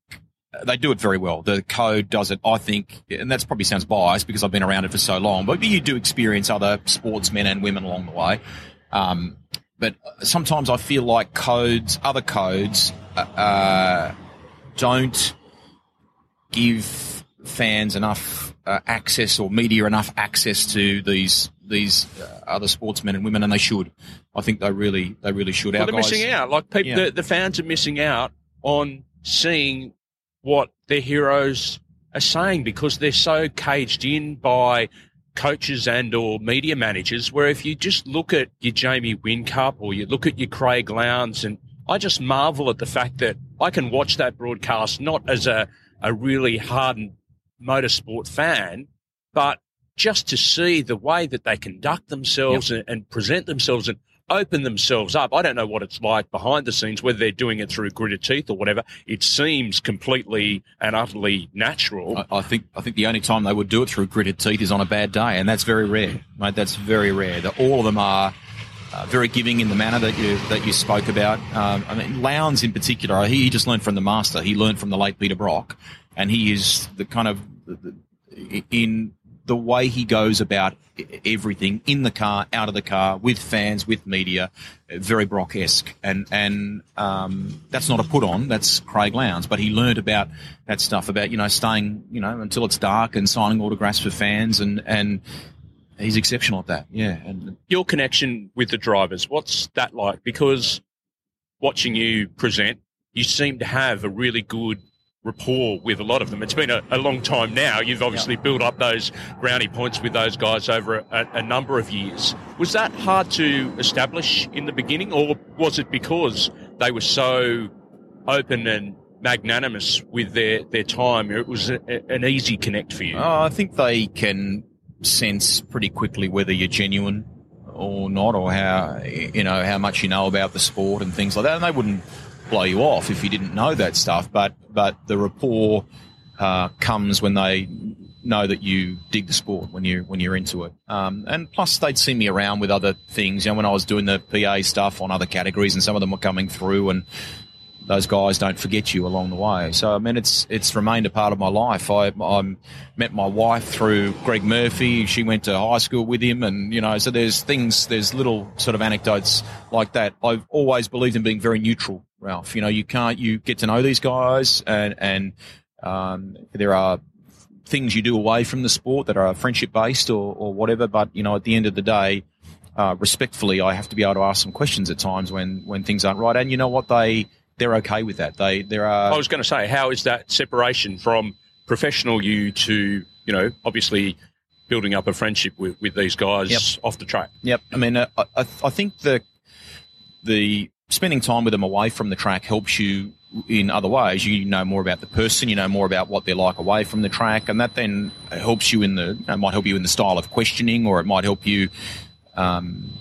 they do it very well. The code does it, I think, and that's probably sounds biased because I've been around it for so long, but you do experience other sportsmen and women along the way. Um, but sometimes I feel like codes, other codes, uh, don't give fans enough uh, access or media enough access to these these uh, other sportsmen and women, and they should. I think they really they really should. Well, they're guys, missing out. Like people, Yeah. the, the fans are missing out on seeing what their heroes are saying because they're so caged in by coaches and or media managers. Where if you just look at your Jamie Whincup or you look at your Craig Lowndes, and I just marvel at the fact that I can watch that broadcast not as a a really hardened motorsport fan, but just to see the way that they conduct themselves and, and present themselves and open themselves up. I don't know what it's like behind the scenes, whether they're doing it through gritted teeth or whatever. It seems completely and utterly natural. I, I think I think the only time they would do it through gritted teeth is on a bad day, and that's very rare, mate. That's very rare. That all of them are uh, very giving in the manner that you that you spoke about. Um, I mean, Lowndes in particular, he just learned from the master. He learned from the late Peter Brock, and he is the kind of in the way he goes about everything in the car, out of the car, with fans, with media, very Brock-esque. And, and, um, that's not a put on, that's Craig Lowndes, but he learned about that stuff about, you know, staying, you know, until it's dark and signing autographs for fans and, and he's exceptional at that. Yeah. And Your connection with the drivers, what's that like? Because watching you present, you seem to have a really good rapport with a lot of them. It's been a, a long time now. You've obviously built up those brownie points with those guys over a, a number of years. Was that hard to establish in the beginning, or was it because they were so open and magnanimous with their, their time? It was a- an easy connect for you. Oh, I think they can sense pretty quickly whether you're genuine or not, or how you know how much you know about the sport and things like that. And they wouldn't blow you off if you didn't know that stuff. But but the rapport uh, comes when they know that you dig the sport when you when you're into it. Um, and plus, they'd see me around with other things. You know, when I was doing the PA stuff on other categories, and some of them were coming through and those guys don't forget you along the way. So I mean, it's it's remained a part of my life. I I met my wife through Greg Murphy. She went to high school with him, and you know, so there's things, there's little sort of anecdotes like that. I've always believed in being very neutral, Ralph. You know, you can't you get to know these guys, and and um, there are things you do away from the sport that are friendship based or, or whatever. But you know, at the end of the day, uh, respectfully, I have to be able to ask some questions at times when when things aren't right. And you know what? They they're okay with that. They there are. I was going to say, how is that separation from professional you to you know obviously building up a friendship with, with these guys Yep. off the track? Yep. I mean, uh, I, I I think the the spending time with them away from the track helps you in other ways. You know more about the person, you know more about what they're like away from the track, and that then helps you in the. It might help you in the style of questioning, or it might help you um,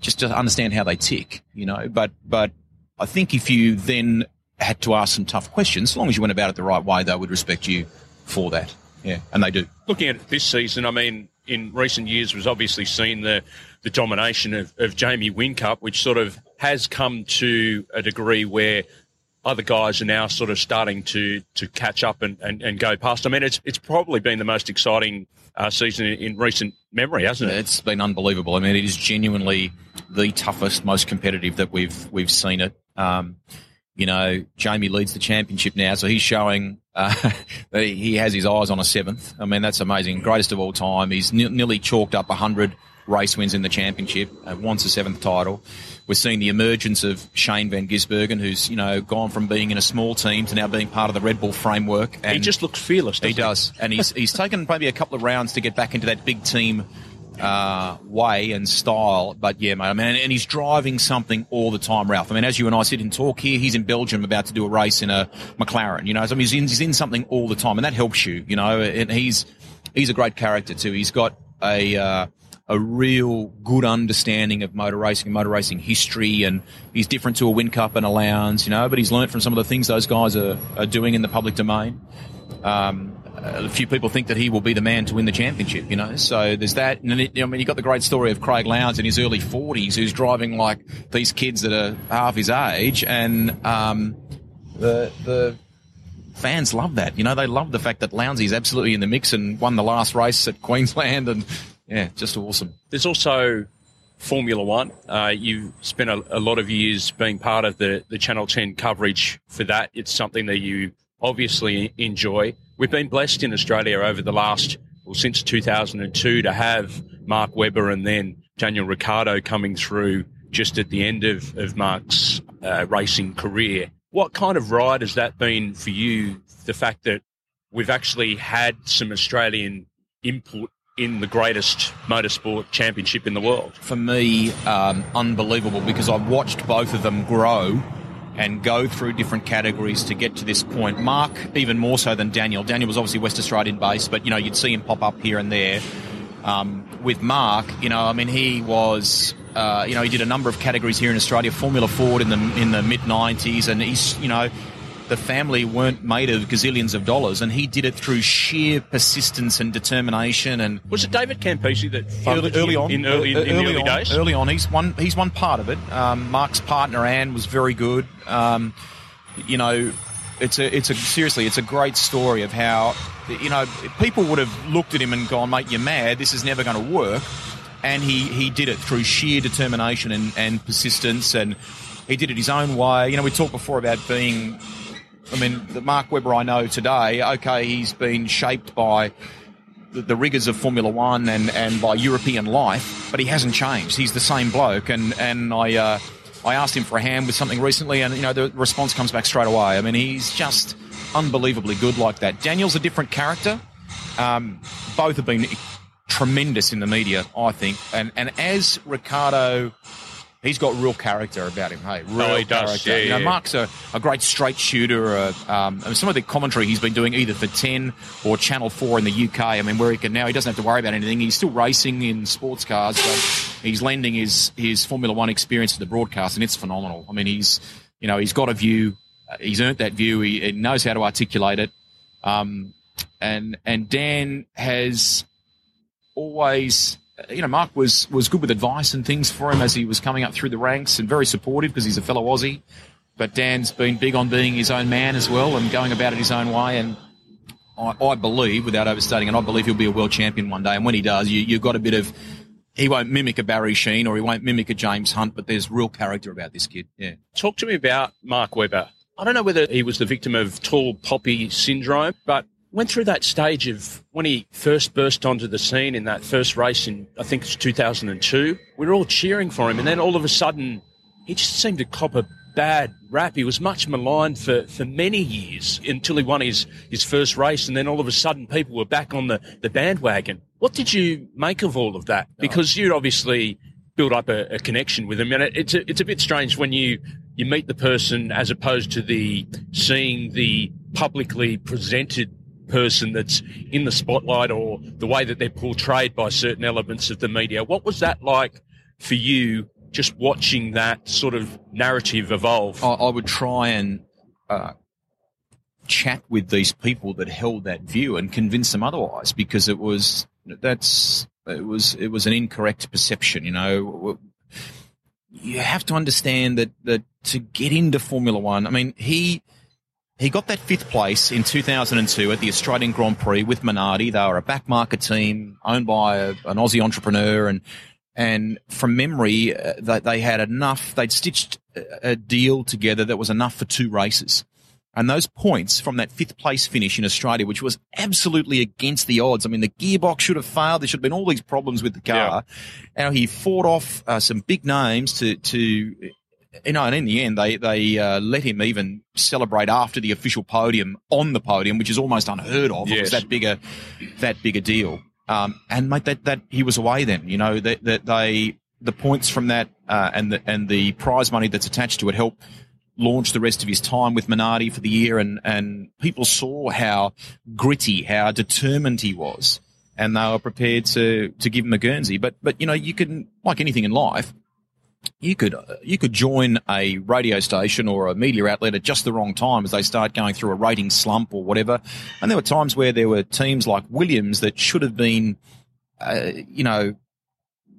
just to understand how they tick. You know, but but I think if you then had to ask some tough questions, as long as you went about it the right way, they would respect you for that. Yeah, and they do. Looking at this season, I mean, in recent years, was obviously seen the the domination of, of Jamie Whincup, which sort of has come to a degree where other guys are now sort of starting to to catch up and, and, and go past. I mean, it's it's probably been the most exciting uh, season in, in recent memory, hasn't it? It's been unbelievable. I mean, it is genuinely the toughest, most competitive that we've we've seen it. Um, you know, Jamie leads the championship now, so he's showing uh, that he has his eyes on a seventh. I mean, that's amazing. Greatest of all time. He's ne- nearly chalked up hundred race wins in the championship. Uh, wants a seventh title. We're seeing the emergence of Shane Van Gisbergen, who's you know gone from being in a small team to now being part of the Red Bull framework. And he just looks fearless. he doesn't does, and he's he's taken maybe a couple of rounds to get back into that big team uh, way and style. But yeah, mate, I mean, and he's driving something all the time, Ralph. I mean, as you and I sit and talk here, he's in Belgium about to do a race in a McLaren. You know, so I mean, he's in, he's in something all the time, and that helps you. You know, and he's he's a great character too. He's got a uh, a real good understanding of motor racing and motor racing history, and he's different to a Whincup and a Lowndes, you know. But he's learnt from some of the things those guys are, are doing in the public domain. Um, a few people think that he will be the man to win the championship, you know. So there's that. And I mean, you've got the great story of Craig Lowndes in his early 40s, who's driving like these kids that are half his age, and um, the the fans love that. You know, they love the fact that Lowndes is absolutely in the mix and won the last race at Queensland, and yeah, just awesome. There's also Formula One. Uh, you spent a, a lot of years being part of the, the Channel 10 coverage for that. It's something that you obviously enjoy. We've been blessed in Australia over the last, well, since 2002 to have Mark Webber and then Daniel Ricciardo coming through just at the end of, of Mark's uh, racing career. What kind of ride has that been for you? The fact that we've actually had some Australian input in the greatest motorsport championship in the world. for me um, unbelievable because I've watched both of them grow and go through different categories to get to this point. Mark, even more so than Daniel. Daniel was obviously West Australian based, but you know you'd see him pop up here and there. Um, with Mark, you know, I mean, he was, uh, you know, he did a number of categories here in Australia, Formula Ford in the in the mid '90s, and he's, you know, the family weren't made of gazillions of dollars, and he did it through sheer persistence and determination and Was it David Campisi that early, funded early him on, in early, in the early on, days? Early on, he's one. He's one part of it. Um, Mark's partner Anne was very good. Um, you know, it's a it's a seriously, it's a great story of how you know people would have looked at him and gone, "Mate, you're mad. This is never going to work." And he he did it through sheer determination and, and persistence, and he did it his own way. You know, we talked before about being I mean, the Mark Webber I know today, okay, he's been shaped by the, the rigors of Formula One and, and by European life, but he hasn't changed. He's the same bloke. And, and I, uh, I asked him for a hand with something recently, and, you know, the response comes back straight away. I mean, he's just unbelievably good like that. Daniel's a different character. Um, both have been tremendous in the media, I think. And, and as Ricciardo he's got real character about him. Hey, real Oh, he does. character. Yeah, you know, yeah. Mark's a, a great straight shooter. Uh, um, I mean, some of the commentary he's been doing either for Ten or Channel Four in the UK. I mean, where he can now he doesn't have to worry about anything. He's still racing in sports cars, but he's lending his his Formula One experience to the broadcast, and it's phenomenal. I mean, he's you know he's got a view. uh, He's earned that view. He, he knows how to articulate it. Um, and and Dan has always, you know, Mark was was good with advice and things for him as he was coming up through the ranks and very supportive because he's a fellow Aussie. but Dan's been big on being his own man as well and going about it his own way. And I, I believe, without overstating and I believe he'll be a world champion one day. And when he does, you, you've got a bit of he won't mimic a Barry Sheene or he won't mimic a James Hunt, but there's real character about this kid. Yeah. Talk to me about Mark Webber. I don't know whether he was the victim of tall poppy syndrome, but went through that stage of when he first burst onto the scene in that first race in, I think it's 2002. We were all cheering for him, and then all of a sudden, he just seemed to cop a bad rap. He was much maligned for, for many years until he won his, his first race, and then all of a sudden, people were back on the, the bandwagon. What did you make of all of that? Oh. Because you obviously built up a, a connection with him, and it, it's a, it's a bit strange when you you meet the person as opposed to the seeing the publicly presented person that's in the spotlight or the way that they're portrayed by certain elements of the media. What was that like for you? Just watching that sort of narrative evolve. I, I would try and uh, chat with these people that held that view and convince them otherwise because it was that's it was it was an incorrect perception. You know, you have to understand that that to get into Formula One, I mean, he he got that fifth place in 2002 at the Australian Grand Prix with Minardi. They were a back market team owned by a, an Aussie entrepreneur, and and from memory, uh, they, they had enough. They'd stitched a deal together that was enough for two races. And those points from that fifth place finish in Australia, which was absolutely against the odds. I mean, the gearbox should have failed. There should have been all these problems with the car. Yeah. Now he fought off uh, some big names to, to, you know, and in the end, they, they, uh, let him even celebrate after the official podium on the podium, which is almost unheard of. Yes. It was that bigger, that bigger deal. Um, and mate, that, that he was away then, you know, that, that they, the points from that, uh, and the, and the prize money that's attached to it help launch the rest of his time with Minardi for the year, and and people saw how gritty, how determined he was, and they were prepared to to give him a Guernsey. But but you know you can like anything in life. You could you could join a radio station or a media outlet at just the wrong time as they start going through a rating slump or whatever. And there were times where there were teams like Williams that should have been, uh, you know,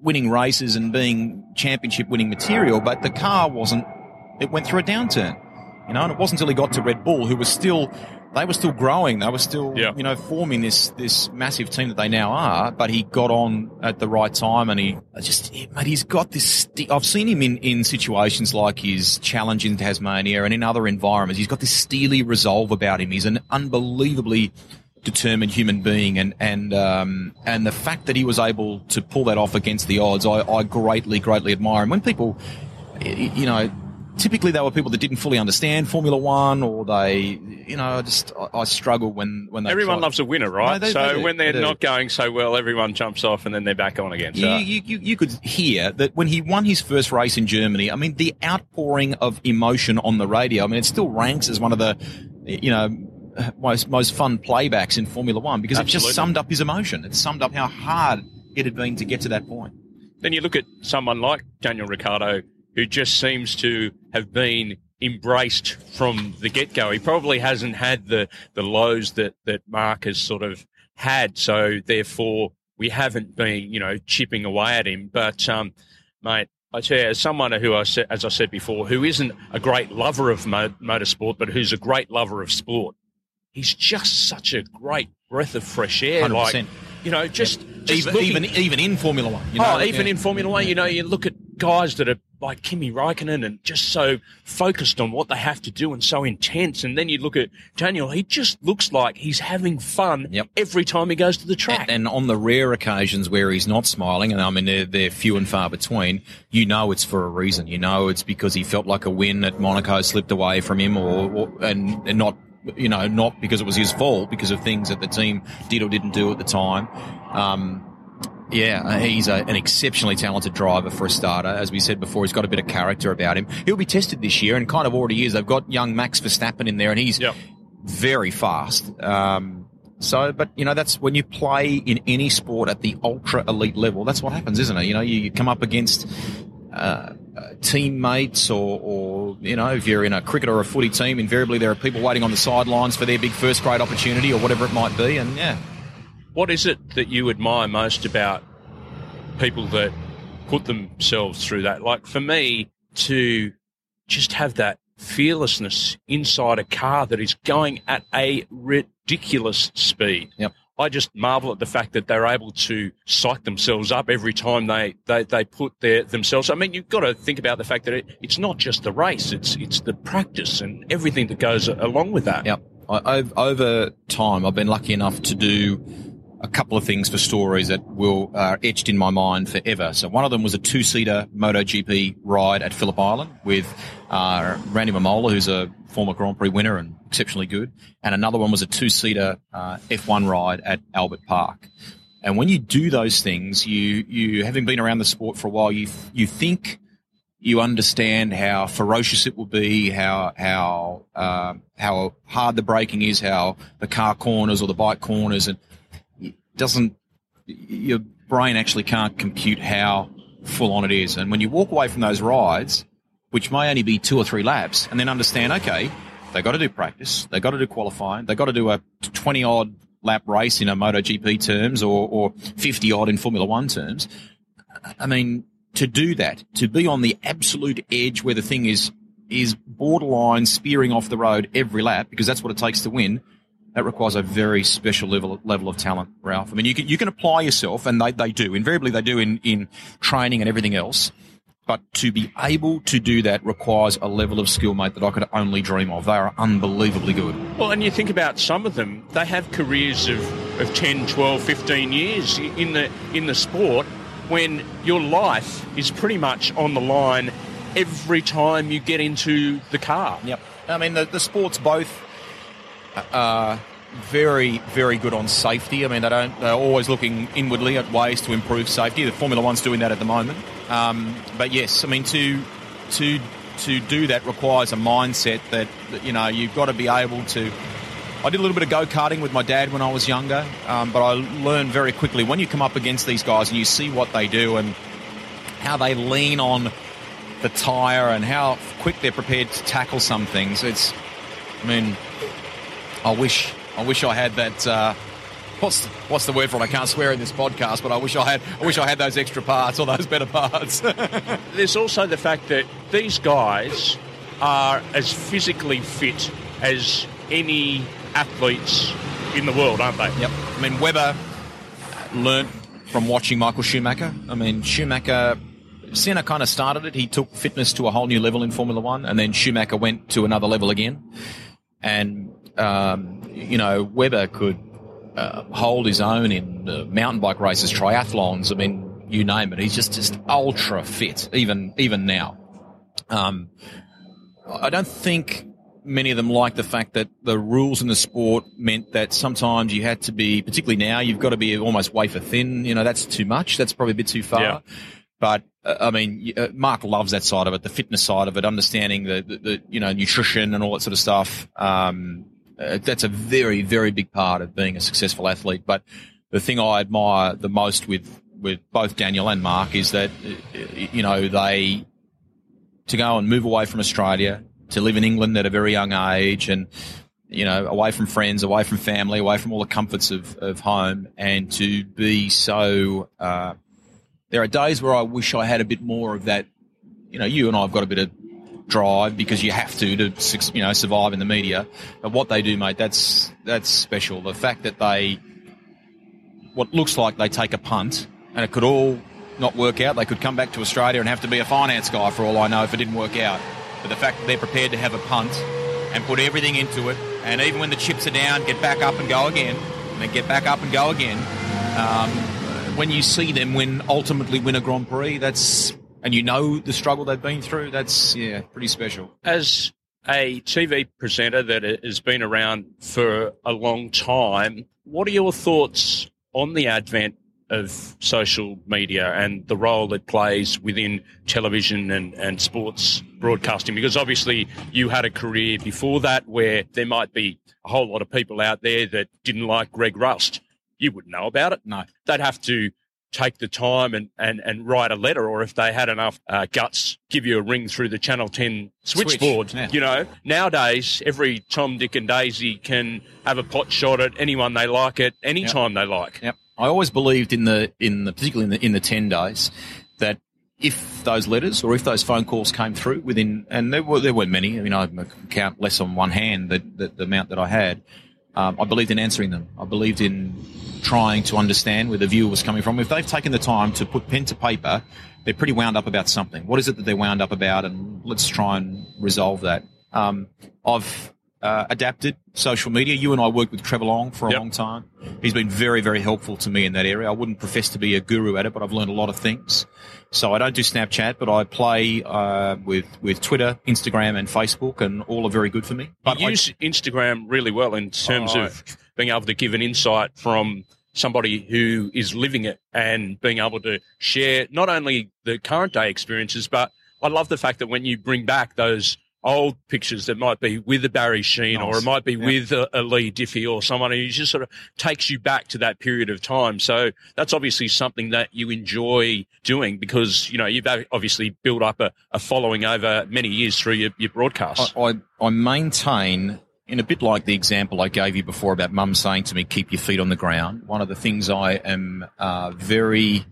winning races and being championship winning material, but the car wasn't it went through a downturn. You know, and it wasn't until he got to Red Bull, who was still, they were still growing. They were still, you know, forming this, this massive team that they now are. But he got on at the right time and he just, mate, he's got this, I've seen him in, in situations like his challenge in Tasmania and in other environments. He's got this steely resolve about him. He's an unbelievably determined human being and and um, and the fact that he was able to pull that off against the odds I, I greatly greatly admire and when people you know typically they were people that didn't fully understand Formula One, or they, you know, just I, I struggle when when they. Everyone loves a winner, right? No, they, so they when they're they not going so well, everyone jumps off, and then they're back on again. So. You, you, you could hear that when he won his first race in Germany. I mean, the outpouring of emotion on the radio. I mean, it still ranks as one of the, you know. Most most fun playbacks in Formula One because Absolutely. it just summed up his emotion. It summed up how hard it had been to get to that point. Then you look at someone like Daniel Ricciardo, who just seems to have been embraced from the get go. He probably hasn't had the, the lows that, that Mark has sort of had. So therefore we haven't been, you know, chipping away at him. But, um, mate, I tell you, as someone who I said, as I said before, who isn't a great lover of mo- motorsport, but who's a great lover of sport, he's just such a great breath of fresh air. 100%. Like, you know, just, yep. just even, even, even in Formula One. You know, oh, even yeah. in Formula One, you know, you look at guys that are like Kimi Raikkonen and just so focused on what they have to do and so intense. And then you look at Daniel, he just looks like he's having fun yep. every time he goes to the track. And, and, on the rare occasions where he's not smiling, and I mean, they're, they're few and far between, you know it's for a reason. You know it's because he felt like a win at Monaco slipped away from him or, or and, and not you know, not because it was his fault, because of things that the team did or didn't do at the time. Um, yeah, uh, he's a, an exceptionally talented driver for a starter. As we said before, he's got a bit of character about him. He'll be tested this year and kind of already is. They've got young Max Verstappen in there and he's yep. very fast. Um, so, but you know, that's when you play in any sport at the ultra elite level, that's what happens, isn't it? You know, you, you come up against, uh, uh, teammates or, or, you know, if you're in a cricket or a footy team, invariably there are people waiting on the sidelines for their big first grade opportunity or whatever it might be. And yeah, what is it that you admire most about people that put themselves through that? Like for me, to just have that fearlessness inside a car that is going at a ridiculous speed. Yep. I just marvel at the fact that they're able to psych themselves up every time they, they, they put their themselves. I mean, you've got to think about the fact that it, it's not just the race; it's it's the practice and everything that goes along with that. Yep. I, over time, I've been lucky enough to do a couple of things for stories that will are etched in my mind forever. So one of them was a two-seater MotoGP ride at Phillip Island with uh, Randy Mamola, who's a former Grand Prix winner and exceptionally good, and another one was a two-seater uh, F1 ride at Albert Park. And when you do those things, you you having been around the sport for a while, you you think you understand how ferocious it will be, how how uh, how hard the braking is, how the car corners or the bike corners, and doesn't your brain actually can't compute how full on it is. And when you walk away from those rides, which may only be two or three laps, and then understand, okay, they got to do practice, they got to do qualifying, they got to do a twenty odd lap race in a MotoGP terms, or or fifty odd in Formula One terms. I mean, to do that, to be on the absolute edge where the thing is is borderline spearing off the road every lap, because that's what it takes to win. That requires a very special level level of talent, Ralph. I mean, you can you can apply yourself, and they, they do. Invariably, they do in in training and everything else. But to be able to do that requires a level of skill, mate, that I could only dream of. They are unbelievably good. Well, and you think about some of them, they have careers of, of 10, 12, 15 years in the in the sport when your life is pretty much on the line every time you get into the car. Yep. I mean, the, the sports both are very, very good on safety. I mean, they don't, they're always looking inwardly at ways to improve safety. The Formula One's doing that at the moment. Um, but yes, I mean, to, to, to do that requires a mindset that, that, you know, you've got to be able to. I did a little bit of go karting with my dad when I was younger, um, but I learned very quickly when you come up against these guys and you see what they do and how they lean on the tyre and how quick they're prepared to tackle some things. It's, I mean, I wish I wish I had that. Uh, what's the, what's the word for it? I can't swear in this podcast, but I wish I had. I wish I had those extra parts or those better parts. There's also the fact that these guys are as physically fit as any athletes in the world, aren't they? Yep. I mean, Webber learnt from watching Michael Schumacher. I mean, Schumacher. Senna kind of started it. He took fitness to a whole new level in Formula One, and then Schumacher went to another level again. And um, you know, Webber could uh, hold his own in uh, mountain bike races, triathlons. I mean, you name it. He's just just ultra fit, even even now. Um, I don't think many of them like the fact that the rules in the sport meant that sometimes you had to be, particularly now, you've got to be almost wafer thin. You know, that's too much. That's probably a bit too far. Yeah. But uh, I mean, uh, Mark loves that side of it, the fitness side of it, understanding the, the, the you know nutrition and all that sort of stuff. Um, uh, that's a very, very big part of being a successful athlete. But the thing I admire the most with with both Daniel and Mark is that uh, you know they to go and move away from Australia to live in England at a very young age and you know away from friends, away from family, away from all the comforts of, of home, and to be so. Uh, there are days where I wish I had a bit more of that. You know, you and I have got a bit of drive because you have to to you know survive in the media. But what they do, mate, that's that's special. The fact that they what looks like they take a punt and it could all not work out. They could come back to Australia and have to be a finance guy for all I know if it didn't work out. But the fact that they're prepared to have a punt and put everything into it, and even when the chips are down, get back up and go again, and then get back up and go again. Um, when you see them win, ultimately win a Grand Prix, that's and you know the struggle they've been through. That's yeah, pretty special. As a TV presenter that has been around for a long time, what are your thoughts on the advent of social media and the role it plays within television and, and sports broadcasting? Because obviously you had a career before that where there might be a whole lot of people out there that didn't like Greg Rust. You wouldn't know about it. No. They'd have to take the time and, and, and write a letter, or if they had enough uh, guts, give you a ring through the Channel 10 switchboard. Switch, yeah. You know, nowadays, every Tom, Dick, and Daisy can have a pot shot at anyone they like at any Yep. time they like. Yep. I always believed in the in the particularly in the in the ten days that if those letters or if those phone calls came through within, and there were there weren't many. I mean, I count less on one hand the, the, the amount that I had. Um, I believed in answering them. I believed in trying to understand where the viewer was coming from. If they've taken the time to put pen to paper, they're pretty wound up about something. What is it that they're wound up about? And let's try and resolve that. Um, I've uh, adapted social media. You and I worked with Trevor Long for a Yep. long time. He's been very, very helpful to me in that area. I wouldn't profess to be a guru at it, but I've learned a lot of things. So I don't do Snapchat, but I play uh, with with Twitter, Instagram, and Facebook, and all are very good for me. But you I- use Instagram really well in terms of being able to give an insight from somebody who is living it and being able to share not only the current day experiences, but I love the fact that when you bring back those old pictures that might be with a Barry Sheene or it might be Yeah. with a, a Leigh Diffey or someone who just sort of takes you back to that period of time. So that's obviously something that you enjoy doing because, you know, you've obviously built up a, a following over many years through your, your broadcasts. I, I, I maintain, in a bit like the example I gave you before about mum saying to me, keep your feet on the ground. One of the things I am uh, very,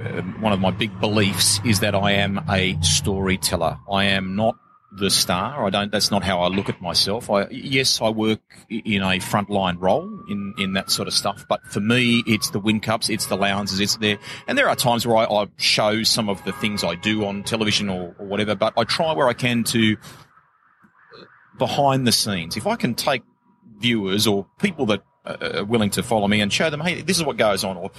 uh, one of my big beliefs is that I am a storyteller. I am not the star. I don't, that's not how I look at myself. I, yes, I work in a frontline role in, in that sort of stuff, but for me, it's the Whincups, it's the lounges, it's there. And there are times where I, I show some of the things I do on television or, or whatever, but I try where I can to behind the scenes. If I can take viewers or people that uh, are willing to follow me and show them, hey, this is what goes on, or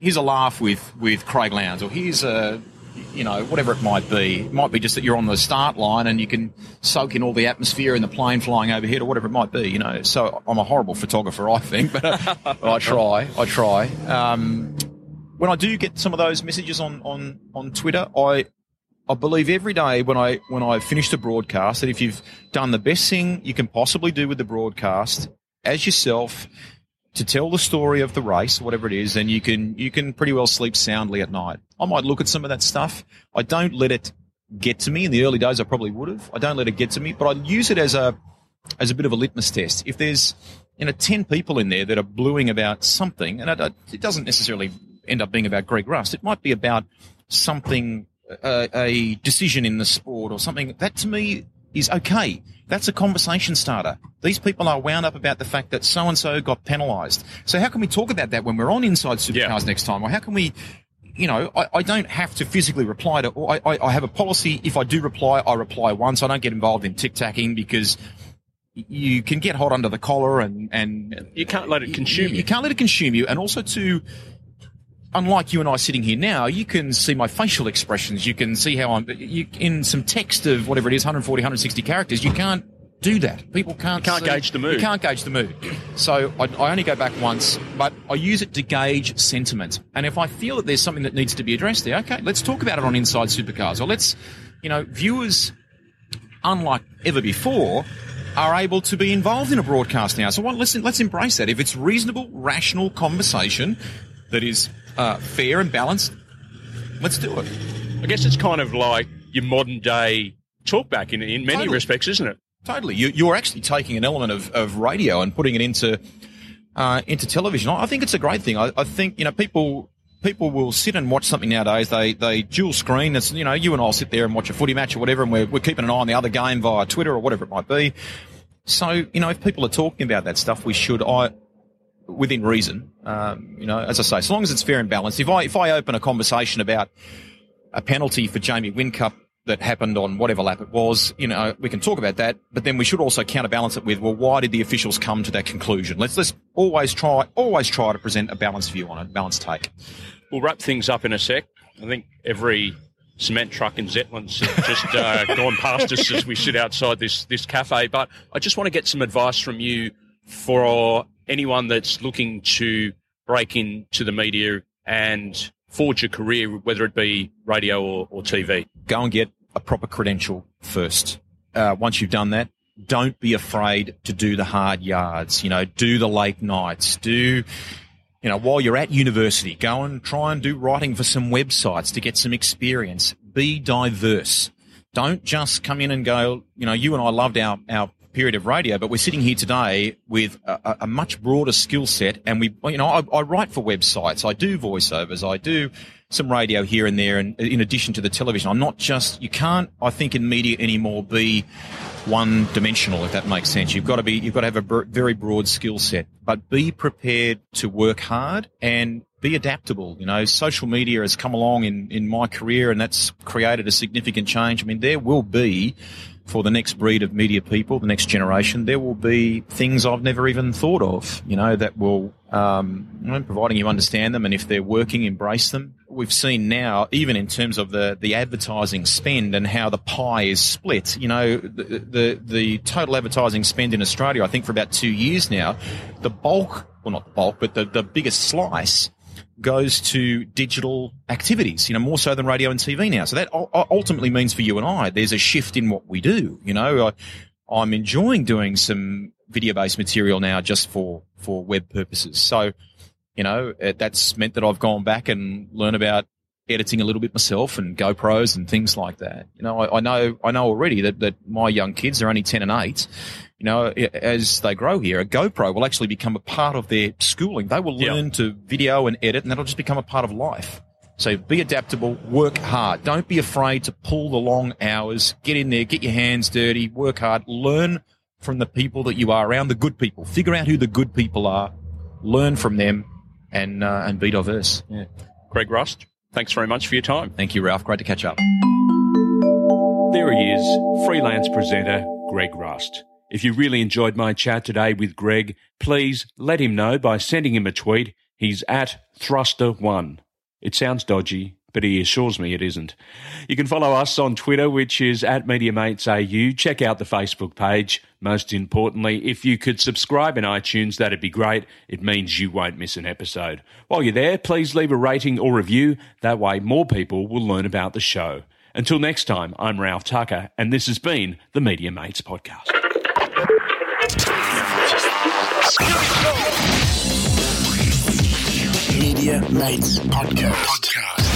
here's a laugh with with Craig Lowndes, or here's a you know whatever it might be. It might be just that you're on the start line and you can soak in all the atmosphere and the plane flying overhead, or whatever it might be. You know, so I'm a horrible photographer, I think, but, uh, I try. I try. Um, when I do get some of those messages on on on Twitter, I I believe every day when I when I finish the broadcast that if you've done the best thing you can possibly do with the broadcast as yourself to tell the story of the race, whatever it is, then you can you can pretty well sleep soundly at night. I might look at some of that stuff. I don't let it get to me. In the early days, I probably would have. I don't let it get to me, but I use it as a as a bit of a litmus test. If there's you know ten people in there that are bluing about something, and it, it doesn't necessarily end up being about Greg Rust. It might be about something, a decision in the sport or something. That to me is okay. That's a conversation starter. These people are wound up about the fact that so and so got penalised. So how can we talk about that when we're on Inside Supercars Yeah. next time? Or how can we you know, I, I don't have to physically reply to, or I, I, I have a policy. If I do reply, I reply once. I don't get involved in tic tacking because you can get hot under the collar and, and You can't let it consume you. you. can't let it consume you. And also to, unlike you and I sitting here now, you can see my facial expressions. You can see how I'm, you, in some text of whatever it is, 140, 160 characters, you can't do that. People can't You can't see- gauge the mood. You can't gauge the mood. So I, I only go back once, but I use it to gauge sentiment. And if I feel that there's something that needs to be addressed there, okay, let's talk about it on Inside Supercars. Or let's, you know, viewers, unlike ever before, are able to be involved in a broadcast now. So what, let's, let's embrace that. If it's reasonable, rational conversation that is uh, fair and balanced, let's do it. I guess it's kind of like your modern day talkback in, in many Totally. respects, isn't it? Totally. You, you're actually taking an element of, of radio and putting it into uh, into television. I think it's a great thing. I, I think you know people people will sit and watch something nowadays. They they dual screen. It's you know you and I'll sit there and watch a footy match or whatever, and we're, we're keeping an eye on the other game via Twitter or whatever it might be. So you know if people are talking about that stuff, we should I within reason. Um, you know, as I say, as long as it's fair and balanced. If I if I open a conversation about a penalty for Jamie Whincup that happened on whatever lap it was, you know, we can talk about that, but then we should also counterbalance it with, well, why did the officials come to that conclusion? Let's let's always try always try to present a balanced view on it, balanced take. We'll wrap things up in a sec. I think every cement truck in Zetland's just uh, gone past us as we sit outside this this cafe. But I just want to get some advice from you for anyone that's looking to break into the media and forge a career, whether it be radio or, or TV. Go and get a proper credential first. Uh, once you've done that, don't be afraid to do the hard yards. You know, do the late nights. Do you know, while you're at university, go and try and do writing for some websites to get some experience. Be diverse. Don't just come in and go, you know, you and I loved our, our period of radio, but we're sitting here today with a, a much broader skill set. And we, you know, I, I, write for websites, I do voiceovers, I do some radio here and there, and in addition to the television, I'm not just. You can't, I think, in media anymore be one dimensional, if that makes sense. You've got to be, you've got to have a very broad skill set, but be prepared to work hard and be adaptable. You know, social media has come along in, in my career and that's created a significant change. I mean, there will be for the next breed of media people, the next generation, there will be things I've never even thought of, you know, that will, um, providing you understand them and if they're working, embrace them. We've seen now, even in terms of the, the advertising spend and how the pie is split, you know, the, the, the total advertising spend in Australia, I think for about two years now, the bulk, well, not the bulk, but the, the biggest slice goes to digital activities, you know, more so than radio and TV now. So that ultimately means for you and I, there's a shift in what we do. You know, I, am enjoying doing some video based material now just for, for web purposes. So, you know, that's meant that I've gone back and learned about editing a little bit myself and GoPros and things like that. You know, I, I know, I know already that, that my young kids are only 10 and 8 you know, as they grow here, a GoPro will actually become a part of their schooling. They will learn to video and edit, and that'll just become a part of life. So be adaptable, work hard. Don't be afraid to pull the long hours. Get in there, get your hands dirty, work hard, learn from the people that you are around, the good people. Figure out who the good people are, learn from them, and uh, and be diverse. Yeah. Greg Rust, thanks very much for your time. Thank you, Ralph. Great to catch up. There he is, freelance presenter Greg Rust. If you really enjoyed my chat today with Greg, please let him know by sending him a tweet. He's at Thruster1. It sounds dodgy, but he assures me it isn't. You can follow us on Twitter, which is at MediaMatesAU. Check out the Facebook page. Most importantly, if you could subscribe in iTunes, that'd be great. It means you won't miss an episode. While you're there, please leave a rating or review. That way, more people will learn about the show. Until next time, I'm Ralph Tucker, and this has been the Media Mates Podcast. Media Mates Podcast. Podcast.